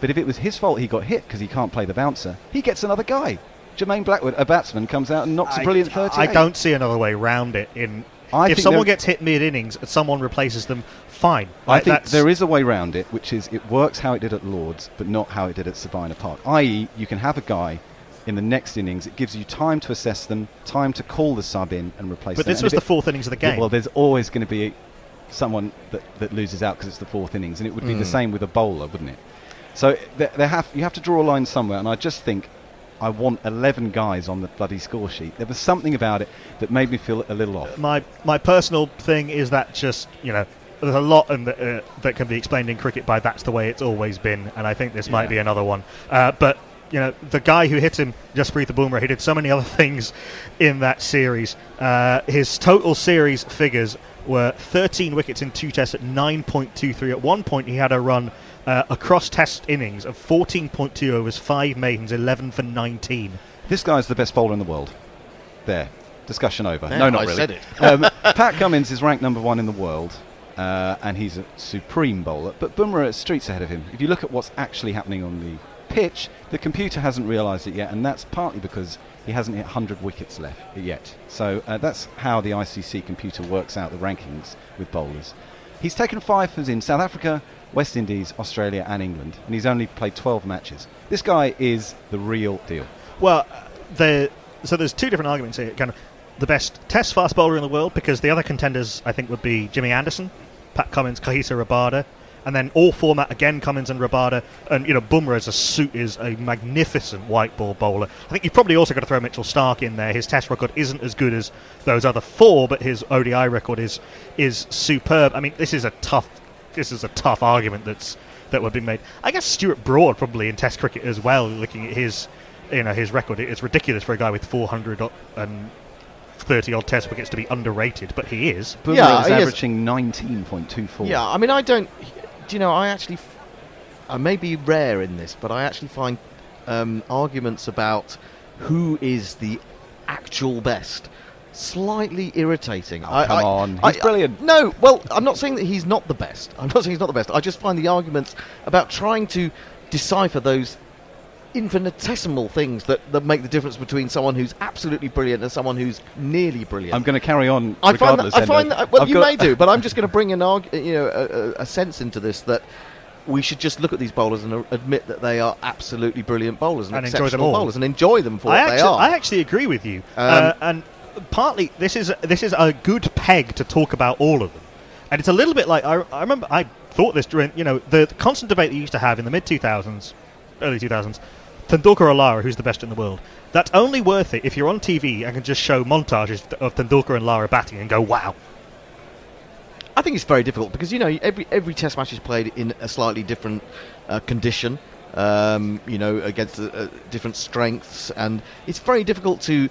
But if it was his fault he got hit because he can't play the bouncer, he gets another guy. Jermaine Blackwood, a batsman, comes out and knocks a brilliant 38.
I don't see another way round it. In
I
if someone gets hit mid innings and someone replaces them, fine.
I
Like,
think there is a way round it, which is it works how it did at Lords, but not how it did at Sabina Park. I.e., you can have a guy in the next innings. It gives you time to assess them, time to call the sub in and replace them.
But
them.
this
And
was the fourth innings of the
Yeah,
game.
well, there's always going to be someone that, that loses out because it's the fourth innings, and it would be the
Mm.
same with a bowler, wouldn't it? So there, there have you have to draw a line somewhere, and I just think I want 11 guys on the bloody score sheet. There was something about it that made me feel a little off.
my my personal thing is that just you know there's a lot in the, uh, that can be explained in cricket by that's the way it's always been, and I think this might be another one. Uh, but you know the guy who hit him, just beneath the Boomer, he did so many other things in that series. Uh, his total series figures were 13 wickets in two tests at 9.23. At one point, he had a run. Uh, across test innings of 14.2 overs, 5 maidens, 11 for 19.
This guy's the best bowler in the world. There, discussion over.
Yeah,
no, not
I
really.
said it.
um, Pat Cummins is ranked number one in the world, uh, and he's a supreme bowler. But Bumrah is streets ahead of him. If you look at what's actually happening on the pitch, the computer hasn't realised it yet, and that's partly because he hasn't hit 100 wickets left yet. So uh, that's how the ICC computer works out the rankings with bowlers. He's taken five as in South Africa, West Indies, Australia, and England, and he's only played 12 matches. This guy is the real deal.
Well, the so there's two different arguments here. Kind of the best Test fast bowler in the world because the other contenders I think would be Jimmy Anderson, Pat Cummins, Kagiso Rabada, and then all format again Cummins and Rabada, and you know Bumrah as a suit is a magnificent white ball bowler. I think you've probably also got to throw Mitchell Starc in there. His Test record isn't as good as those other four, but his ODI record is is superb. I mean, this is a tough this is a tough argument that's that would be made. I guess Stuart Broad probably in Test cricket as well. Looking at his, you know, his record, it's ridiculous for a guy with 400 o- and 30 odd Test wickets to be underrated, but he is.
Bumrah
Yeah,
is
he is-
averaging 19.24.
Yeah, I mean, I don't. Do you know? I actually, f- I may be rare in this, but I actually find um, arguments about who is the actual best slightly irritating.
Oh,
I,
come
I-
on.
I-
He's brilliant.
no, well, I'm not saying that he's not the best. I'm not saying he's not the best. I just find the arguments about trying to decipher those infinitesimal things that, that make the difference between someone who's absolutely brilliant and someone who's nearly brilliant.
I'm going to carry on
I find that,
regardless.
I find that well,
I've
you may do, but I'm just going to bring an arg- you know a, a, a sense into this that we should just look at these bowlers and admit that they are absolutely brilliant bowlers and,
And enjoy them
exceptional
all.
bowlers and enjoy them for
I
what
actually,
they are.
I actually agree with you,
Um,
uh, and partly this is this is a good peg to talk about all of them, and it's a little bit like I, I remember I thought this during, you know, the, the constant debate that you used to have in the mid 2000s, early 2000s, Tendulkar or Lara, who's the best in the world. That's only worth it if you're on TV and can just show montages of Tendulkar and Lara batting and go, wow.
I think it's very difficult because you know every every Test match is played in a slightly different uh, condition. Um, you know, against uh, different strengths, and it's very difficult to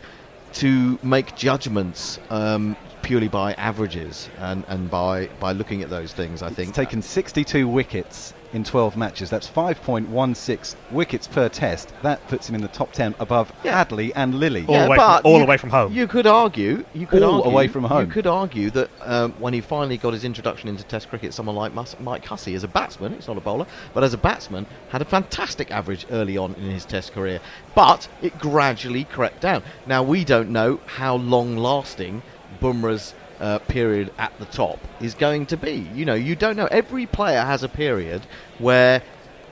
to make judgments um, purely by averages and, and by by looking at those things. I think
It's taken 62 wickets in 12 matches. That's 5.16 wickets per test. That puts him in the top 10 above Hadlee and Lillee.
All the way from- all
you-
the way from home.
You could argue, you could
All
argue,
away from home.
You could argue that um, when he finally got his introduction into Test cricket, someone like Mus- Mike Hussey, as a batsman, it's not a bowler, but as a batsman, had a fantastic average early on in his Test career. But it gradually crept down. Now we don't know how long-lasting Bumrah's uh, period at the top is going to be. You know, you don't know. Every player has a period where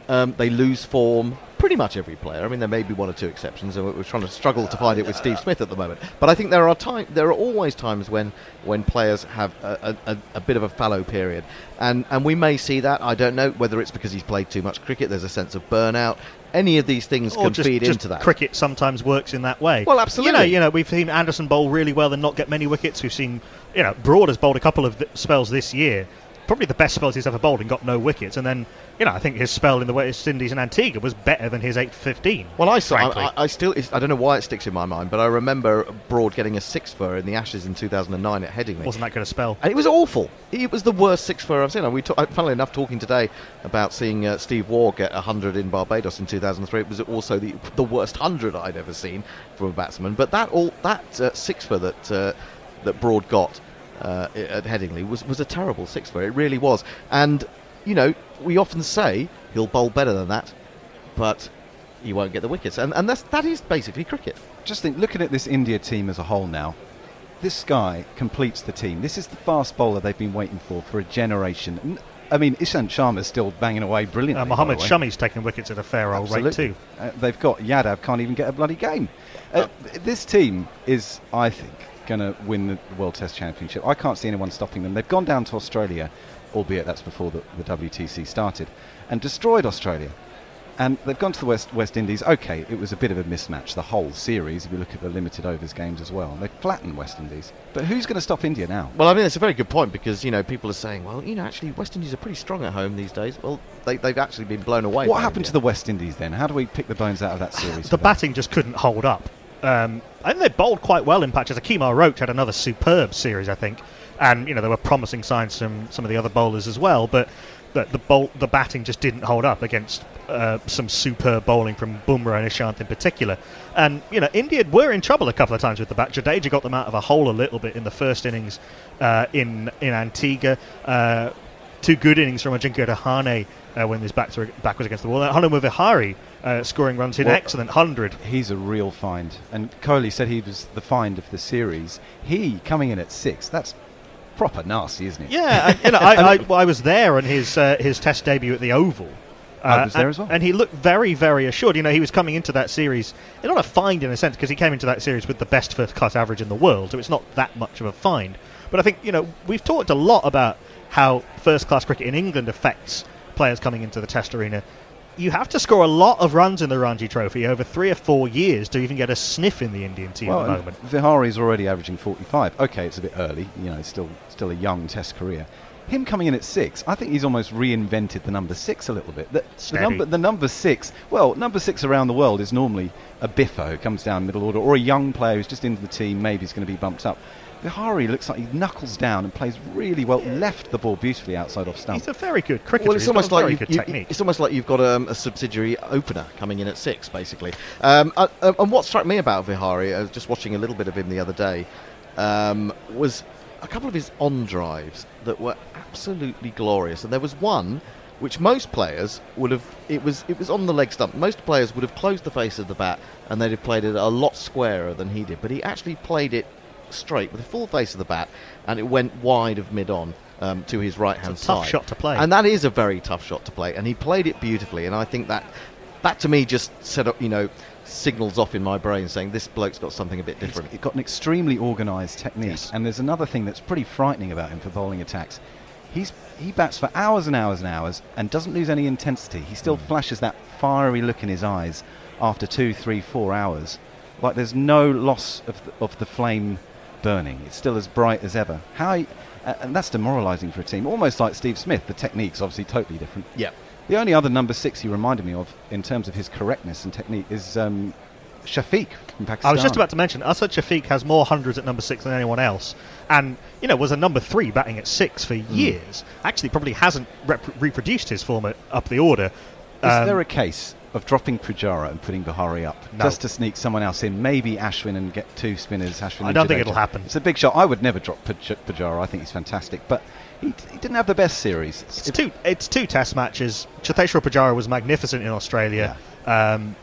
um, they lose form. Pretty much every player. I mean, there may be one or two exceptions, and we're trying to struggle to find it with Steve Smith at the moment. But I think there are time. There are always times when when players have a, a, a bit of a fallow period, and and we may see that. I don't know whether it's because he's played too much cricket. There's a sense of burnout. Any of these things
Or
can
just,
feed
just
into that.
cricket sometimes works in that way.
Well, absolutely.
You know, you know, we've seen Anderson bowl really well and not get many wickets. We've seen, you know, Broad has bowled a couple of spells this year. Probably the best spells he's ever bowled and got no wickets. And then, you know, I think his spell in the West Indies and Antigua was better than his 8 15.
Well, I saw. I, I- I still. I don't know why it sticks in my mind, but I remember Broad getting a six for in the Ashes in 2009 at Headingley.
Wasn't that good a spell?
And it was awful. It was the worst six for I've seen. And we, ta- funnily enough, talking today about seeing uh, Steve Waugh get 100 in Barbados in 2003. It was also the the worst hundred I'd ever seen from a batsman. But that all that uh, six for that uh, that Broad got uh, at Headingley was was a terrible six for. It really was. And you know, we often say he'll bowl better than that, but he won't get the wickets. And and that's that is basically cricket.
Just think, looking at this India team as a whole now, this guy completes the team. This is the fast bowler they've been waiting for for a generation. N- I mean, Ishant Sharma's still banging away brilliantly.
Uh,
by
Mohammed
the way.
Shami's taking wickets at a fair old rate, too.
Uh, they've got Yadav can't even get a bloody game. Uh, this team is, I think, going to win the World Test Championship. I can't see anyone stopping them. They've gone down to Australia, albeit that's before the, the WTC started, and destroyed Australia. And they've gone to the West West Indies. Okay, it was a bit of a mismatch, the whole series, if you look at the limited overs games as well. They flattened West Indies. But who's going to stop India now?
Well, I mean, it's a very good point because you know people are saying, well, you know, actually West Indies are pretty strong at home these days. Well, they, they've actually been blown away.
What happened
India.
to the West Indies then? How do we pick the bones out of that series?
The
for them?
batting just couldn't hold up. Um, I think they bowled quite well in patches. Kemar Roach had another superb series, I think, and you know there were promising signs from some of the other bowlers as well. But the the, bowl, the batting just didn't hold up against uh, some superb bowling from Bumrah and Ishant in particular. And you know India were in trouble a couple of times with the bat. Jadeja got them out of a hole a little bit in the first innings uh, in in Antigua. Uh, two good innings from Ajinkya Rahane uh, when his backs were, back was against the wall. And Vihari uh, scoring runs in
Well,
excellent hundred.
He's a real find. And Kohli said he was the find of the series. He coming in at six, that's proper nasty, isn't it?
Yeah, and, you know, I, I, I was there on his uh, his Test debut at the Oval. Uh,
I was there
and,
as well.
and he looked very, very assured. You know, he was coming into that series, not a find in a sense, because he came into that series with the best first class average in the world, so it's not that much of a find. But I think you know we've talked a lot about how first class cricket in England affects players coming into the Test arena. You have to score a lot of runs in the Ranji Trophy over three or four years to even get a sniff in the Indian team
well,
at the moment.
Vihari's already averaging 45. Okay, it's a bit early. You know, still still a young Test career. Him coming in at six, I think he's almost reinvented the number six a little bit. The, the number, the number six, well, number six around the world is normally a biffo who comes down middle order, or a young player who's just into the team, maybe he's going to be bumped up. Vihari looks like he knuckles down and plays really well. Left the ball beautifully outside off stump.
He's a very good cricketer.
Well, it's
He's got
almost
a
like
very
you've,
good
you-
technique.
it's almost like you've got um, a subsidiary opener coming in at six, basically. Um, uh, uh, and what struck me about Vihari, I was just watching a little bit of him the other day, um, was a couple of his on drives that were absolutely glorious. And there was one which most players would have. It was it was on the leg stump. Most players would have closed the face of the bat and they'd have played it a lot squarer than he did. But he actually played it straight with the full face of the bat, and it went wide of mid on. Um, to his right hand side.
tough shot to play.
And that is a very tough shot to play, and he played it beautifully. And I think that that to me just set up, you know, signals off in my brain saying this bloke's got something a bit different.
He's got an extremely organised technique.
Yes.
And there's another thing that's pretty frightening about him for bowling attacks. He's he bats for hours and hours and hours and doesn't lose any intensity. He still flashes that fiery look in his eyes after two, three, four hours. Like there's no loss of the, of the flame burning. It's still as bright as ever. How he, uh, and that's demoralising for a team. Almost like Steve Smith. The technique's obviously totally different.
Yeah.
The only other number six he reminded me of in terms of his correctness and technique is um, Shafiq from Pakistan.
I was just about to mention Asad Shafiq has more hundreds at number six than anyone else, and you know was a number three batting at six for
Hmm.
years. Actually, probably hasn't rep- reproduced his form at, up the order.
Is
Um,
there a case of dropping Pujara and putting Vihari up
No.
just to sneak someone else in? Maybe Ashwin and get two spinners. Ashwin.
I don't think it'll happen.
It's a big shot. I would never drop Puj- Pujara. I think he's fantastic, but he, he didn't have the best series.
It's two. It's two Test matches. Cheteshwar Pujara was magnificent in Australia. Um,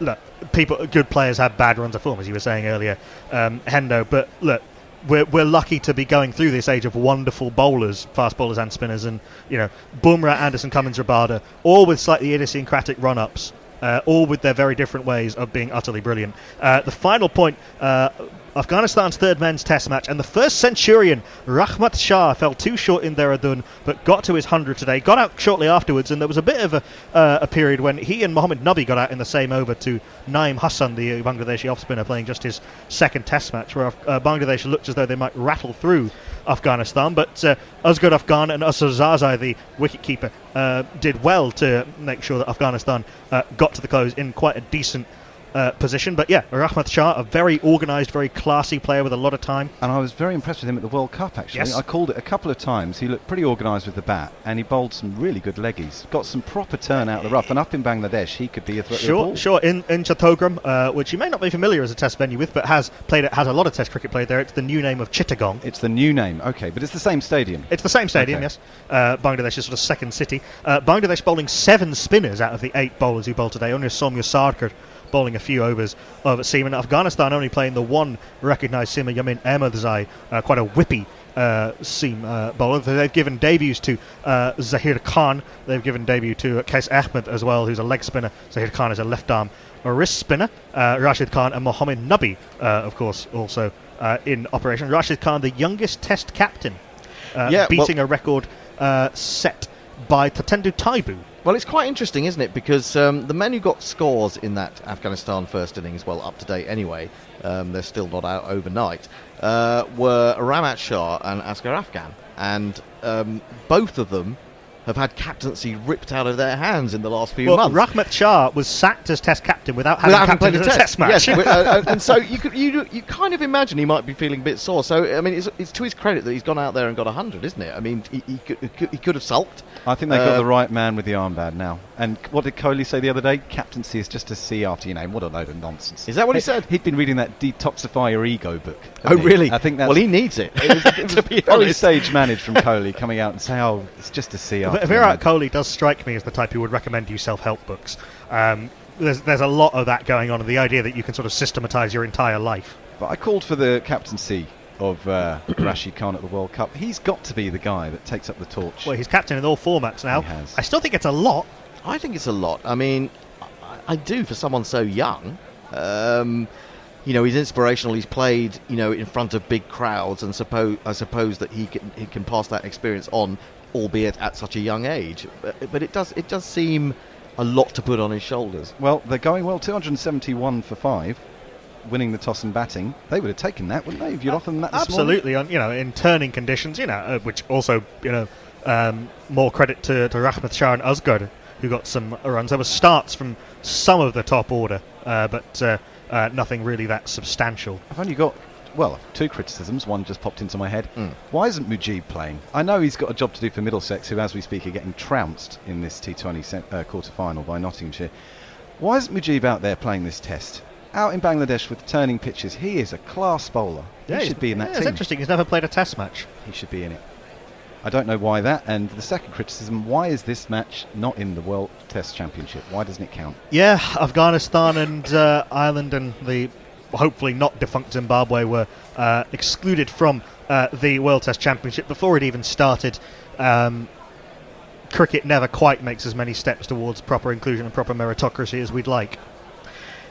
look, people, good players have bad runs of form, as you were saying earlier, um, Hendo. But look, we're we're lucky to be going through this age of wonderful bowlers, fast bowlers and spinners, and you know, Bumrah, Anderson, Cummins, Rabada, all with slightly idiosyncratic run-ups. Uh, all with their very different ways of being utterly brilliant. Uh, the final point uh, Afghanistan's third men's test match, and the first centurion, Rahmat Shah, fell too short in Dehradun, but got to his 100 today. Got out shortly afterwards, and there was a bit of a, uh, a period when he and Mohammed Nabi got out in the same over to Nayeem Hasan, the Bangladeshi off spinner, playing just his second test match, where uh, Bangladesh looked as though they might rattle through Afghanistan. But uh, Asghar Afghan and Afsar Zazai, the wicketkeeper, uh, did well to make sure that Afghanistan uh, got to the close in quite a decent uh, position. But yeah, Rahmat Shah, a very organised, very classy player with a lot of time.
And I was very impressed with him at the World Cup, actually.
Yes.
I called it a couple of times. He looked pretty organised with the bat, and he bowled some really good leggies. Got some proper turn out of the rough, and up in Bangladesh, he could be a threat
Sure, sure. In in Chattogram, uh, which you may not be familiar as a test venue with, but has played it, has a lot of test cricket played there. It's the new name of Chittagong.
It's the new name, okay, but it's the same stadium.
It's the same stadium,
Okay.
yes. Uh, is sort of second city. Uh, Bangladesh bowling seven spinners out of the eight bowlers who bowled today. Only Soumya Sarkar bowling a few overs of seam. And Afghanistan only playing the one recognised seamer, Yamin Ahmadzai, uh, quite a whippy uh, seam uh, bowler. They've given debuts to uh, Zahir Khan. They've given debut to Kais Ahmed as well, who's a leg spinner. Zahir Khan is a left arm wrist spinner. Uh, Rashid Khan and Mohammed Nabi, uh, of course, also uh, in operation. Rashid Khan, the youngest Test captain, uh,
Yeah, well-
beating a record uh, set by Tatenda Taibu.
Well, it's quite interesting, isn't it? Because um, the men who got scores in that Afghanistan first innings, well, up to date anyway, um, they're still not out overnight, uh, were Rahmat Shah and Asghar Afghan. And um, both of them have had captaincy ripped out of their hands in the last few
Well,
months.
Rahmat Shah was sacked as Test captain without having
Without having
captained
played
a Test match.
Yes, uh, uh, and so you could you you kind of imagine he might be feeling a bit sore. So I mean, it's, it's to his credit that he's gone out there and got hundred, isn't it? I mean, he, he, could, he could- he could have sulked.
I think they've got
Uh,
the right man with the armband now. And what did Kohli say the other day? Captaincy is just a C after your name. What a load of nonsense.
Is that what he said?
He'd been reading that Detoxify Your Ego book.
Oh,
he?
really?
I think that's.
Well, he needs it.
It was, it was
To be honest.
stage managed from Kohli coming out and saying, "Oh, it's just a C after."
V-
your
Virat. Kohli does strike me as the type who would recommend you self-help books. Um, there's there's a lot of that going on, and the idea that you can sort of systematise your entire life.
But I called for the captaincy of uh, Rashid Khan at the World Cup. He's got to be the guy that takes up the torch.
Well, he's captain in all formats now.
He has.
I still think it's a lot.
I think it's a lot. I mean, I, I do for someone so young. Um, you know, he's inspirational. He's played, you know, in front of big crowds, and suppose I suppose that he can he can pass that experience on, albeit at such a young age. But, but it does it does seem a lot to put on his shoulders.
Well, they're going well. 271 for five, winning the toss and batting. They would have taken that, wouldn't they? If you'd offered them that?
Absolutely, on you know, in turning conditions, you know, uh, which also you know, um, more credit to, to Rahmat Shah and Asghar, who got some runs. There were starts from some of the top order, uh, but uh, uh, nothing really that substantial.
I've only got, well, two criticisms. One just popped into my head.
Mm.
Why isn't Mujeeb playing? I know he's got a job to do for Middlesex, who, as we speak, are getting trounced in this T20 se- uh, quarter final by Nottinghamshire. Why isn't Mujeeb out there playing this test? Out in Bangladesh with turning pitches, he is a class bowler.
Yeah,
he should be in that
yeah, It's interesting. He's never played a Test match.
He should be in it. I don't know why that. And the second criticism: Why is this match not in the World Test Championship? Why doesn't it count?
Yeah, Afghanistan and uh, Ireland and the hopefully not defunct Zimbabwe were uh, excluded from uh, the World Test Championship before it even started. Um, cricket never quite makes as many steps towards proper inclusion and proper meritocracy as we'd like.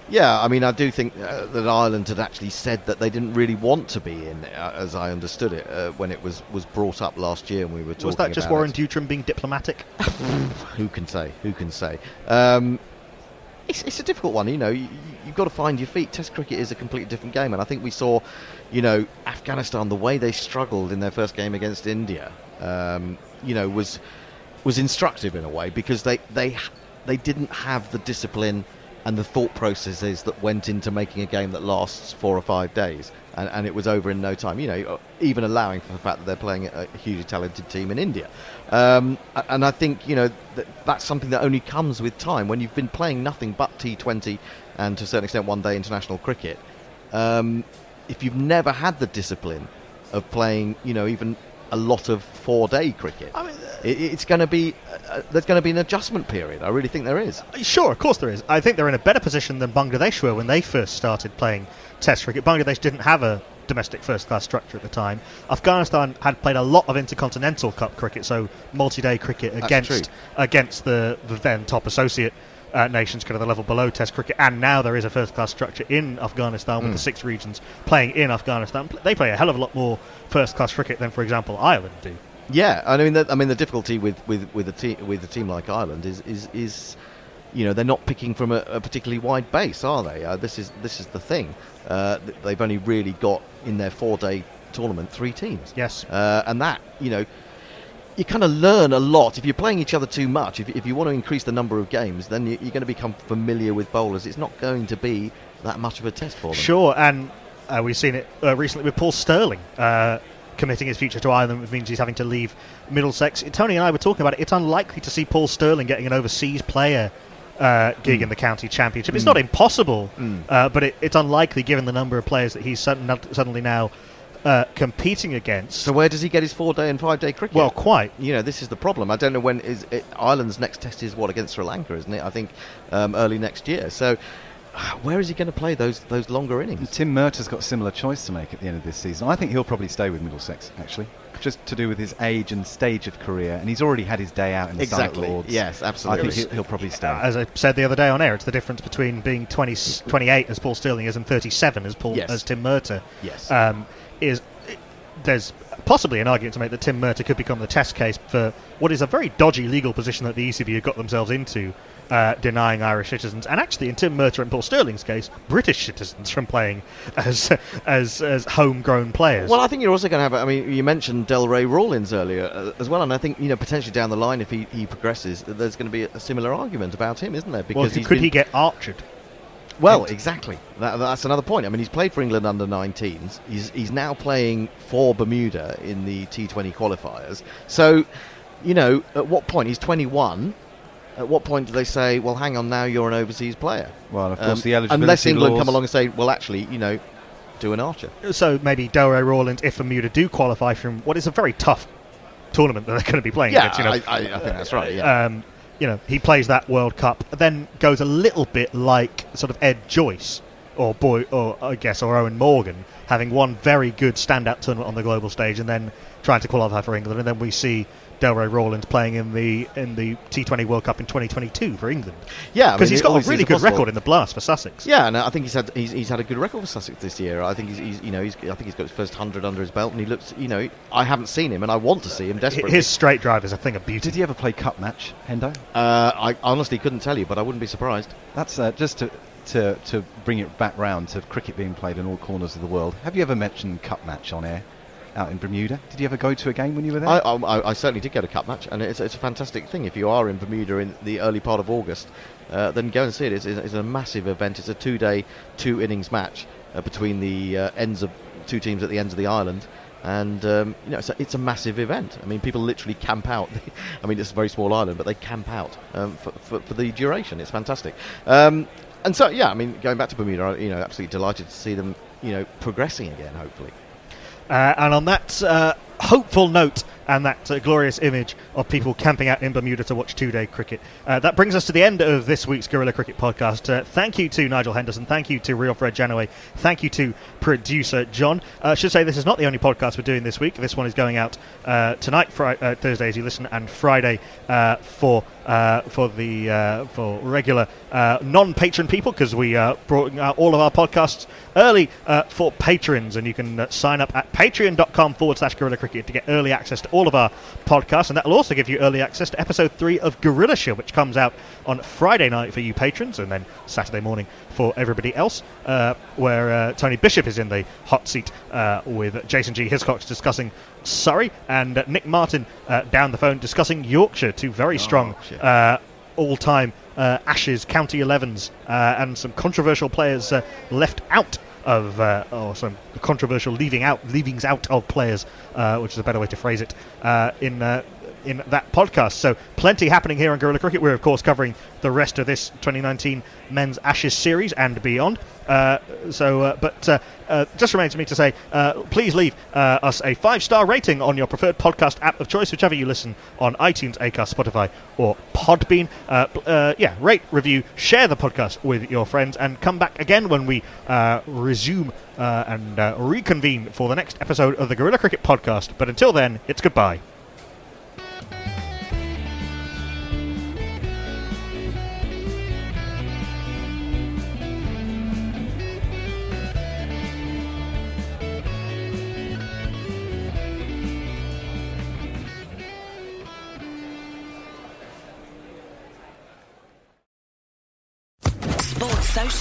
Yeah, I mean, I do think uh, that Ireland had actually said that they didn't really want to be in, uh, as I understood it, uh, when it was, was brought up last year and we were talking about.
Was that just Warren
it.
Deutrom being diplomatic?
Who can say? Who can say? Um, it's, it's a difficult one, you know. You, you've got to find your feet. Test cricket is a completely different game, and I think we saw, you know, Afghanistan the way they struggled in their first game against India. Um, you know, was was instructive in a way because they they they didn't have the discipline and the thought processes that went into making a game that lasts four or five days, and, and it was over in no time. You know, even allowing for the fact that they're playing a hugely talented team in India, um, and I think you know that that's something that only comes with time when you've been playing nothing but T20 and to a certain extent one day international cricket. Um, if you've never had the discipline of playing, you know, even a lot of four-day cricket, it, it's going to be uh, there's going to be an adjustment period. I really think there is.
Sure, of course there is. I think they're in a better position than Bangladesh were when they first started playing Test cricket. Bangladesh didn't have a domestic first class structure at the time. Afghanistan had played a lot of intercontinental cup cricket, so multi day cricket
That's
against
true.
against the, the then top associate uh, nations, kind of the level below Test cricket. And now there is a first class structure in Afghanistan with
Mm.
the six regions playing in Afghanistan. They play a hell of a lot more first class cricket than, for example, Ireland do.
Yeah, I mean, the, I mean, the difficulty with with with a team with a team like Ireland is is is, you know, they're not picking from a, a particularly wide base, are they? Uh, this is this is the thing. Uh, they've only really got in their four-day tournament three teams.
Yes.
uh, and that you know. You kind of learn a lot if you're playing each other too much. If, if you want to increase the number of games, then you, you're going to become familiar with bowlers. It's not going to be that much of a test for them.
Sure, and uh, we've seen it uh, recently with Paul Stirling uh, committing his future to Ireland, which means he's having to leave Middlesex. Tony and I were talking about it. It's unlikely to see Paul Stirling getting an overseas player uh, gig in the county championship. It's
Mm.
not impossible,
Mm.
uh, but it, it's unlikely given the number of players that he's sudden, suddenly now uh, competing against.
So where does he get his four-day and five-day cricket?
Well, quite.
You know, this is the problem. I don't know when is it, Ireland's next test is what against Sri Lanka, isn't it? I think um, early next year. So where is he going to play those those longer innings?
Tim Murtagh's got a similar choice to make at the end of this season. I think he'll probably stay with Middlesex, actually, just to do with his age and stage of career. And he's already had his day out in the
Exactly.
Sun Lords.
Yes, absolutely.
I
absolutely.
think he'll, he'll probably stay.
As I said the other day on air, it's the difference between being 20, 28 as Paul Stirling is and 37 as Paul
Yes.
as Tim Murtagh.
Yes.
Um, is there's possibly an argument to make that Tim Murtagh could become the test case for what is a very dodgy legal position that the ECB have got themselves into, uh, denying Irish citizens, and actually in Tim Murtagh and Paul Stirling's case, British citizens from playing as as as homegrown players.
Well, I think you're also going to have. I mean, you mentioned Delray Rawlins earlier uh, as well, and I think you know potentially down the line, if he, he progresses, there's going to be a, similar argument about him, isn't there? Because
could could he get archered?
Well, exactly. That, that's another point. I mean, he's played for England under 19s. He's he's now playing for Bermuda in the T20 qualifiers. So, you know, at what point he's 21? At what point do they say, "Well, hang on, now you're an overseas player"?
Well, of
Um,
course, the eligibility
unless England
laws-
come along and say, "Well, actually, you know, do an Archer."
So maybe Delray Rawlins, if Bermuda do qualify from what is a very tough tournament that they're going to be playing
Yeah,
against, you know,
I- I- I think that's right, yeah.
Um, you know, he plays that World Cup, then goes a little bit like sort of Ed Joyce or boy, or I guess, or Eoin Morgan, having one very good standout tournament on the global stage, and then trying to qualify for England, and then we see Delray Rawlins playing in the in the T20 World Cup in 2022 for England.
Yeah, I
because
mean,
he's
it
got a really good
possible.
record in the blast for Sussex.
Yeah, and I think he's had he's, he's had a good record for Sussex this year. I think he's, he's you know he's, I think he's got his first hundred under his belt, and he looks you know I haven't seen him, and I want to see him desperately.
His straight drive is a thing of beauty.
Did he ever play cup match, Hendo?
Uh, I honestly couldn't tell you, but I wouldn't be surprised.
That's uh, just to, to to bring it back round to cricket being played in all corners of the world. Have you ever mentioned cup match on air out in Bermuda? Did you ever go to a game when you were there?
I, I, I certainly did go to a cup match, and it's, it's a fantastic thing. If you are in Bermuda in the early part of August, uh, then go and see it. It's, it's a massive event. It's a two-day, two innings match uh, between the uh, ends of two teams at the ends of the island. And um, you know, it's a, it's a massive event. I mean, people literally camp out. I mean, it's a very small island, but they camp out um, for, for, for the duration. It's fantastic. Um, and so, yeah, I mean, going back to Bermuda, you know, absolutely delighted to see them, you know, progressing again. Hopefully.
Uh, and on that uh, hopeful note and that uh, glorious image of people camping out in Bermuda to watch two day cricket, uh, that brings us to the end of this week's Guerilla Cricket podcast. Uh, thank you to Nigel Henderson. Thank you to Real Fred Janaway. Thank you to producer John. Uh, I should say this is not the only podcast we're doing this week. This one is going out uh, tonight, uh, Thursday as you listen, and Friday uh, for uh, for the uh, for regular uh, non-patron people because we uh, brought uh, all of our podcasts early uh, for patrons, and you can uh, sign up at patreon.com forward slash Guerilla Cricket to get early access to all of our podcasts, and that will also give you early access to episode three of Guerilla Show, which comes out on Friday night for you patrons, and then Saturday morning for everybody else, uh, where uh, Tony Bishop is in the hot seat uh, with Jason G. Hiscox discussing Surrey and uh, Nick Martin uh, down the phone discussing Yorkshire, two very strong uh, all-time uh, Ashes County 11s, uh, and some controversial players uh, left out of, uh, or some controversial leaving out, leavings out of players, uh, which is a better way to phrase it, uh, in. In that podcast. So, plenty happening here on Guerilla Cricket. We're, of course, covering the rest of this 2019 Men's Ashes series and beyond. Uh, so, uh, but uh, uh, just remains me to say, uh, please leave uh, us a five star rating on your preferred podcast app of choice, whichever you listen on iTunes, Acast, Spotify, or Podbean. Yeah, rate, review, share the podcast with your friends, and come back again when we resume and reconvene for the next episode of the Guerilla Cricket podcast. But until then, it's goodbye.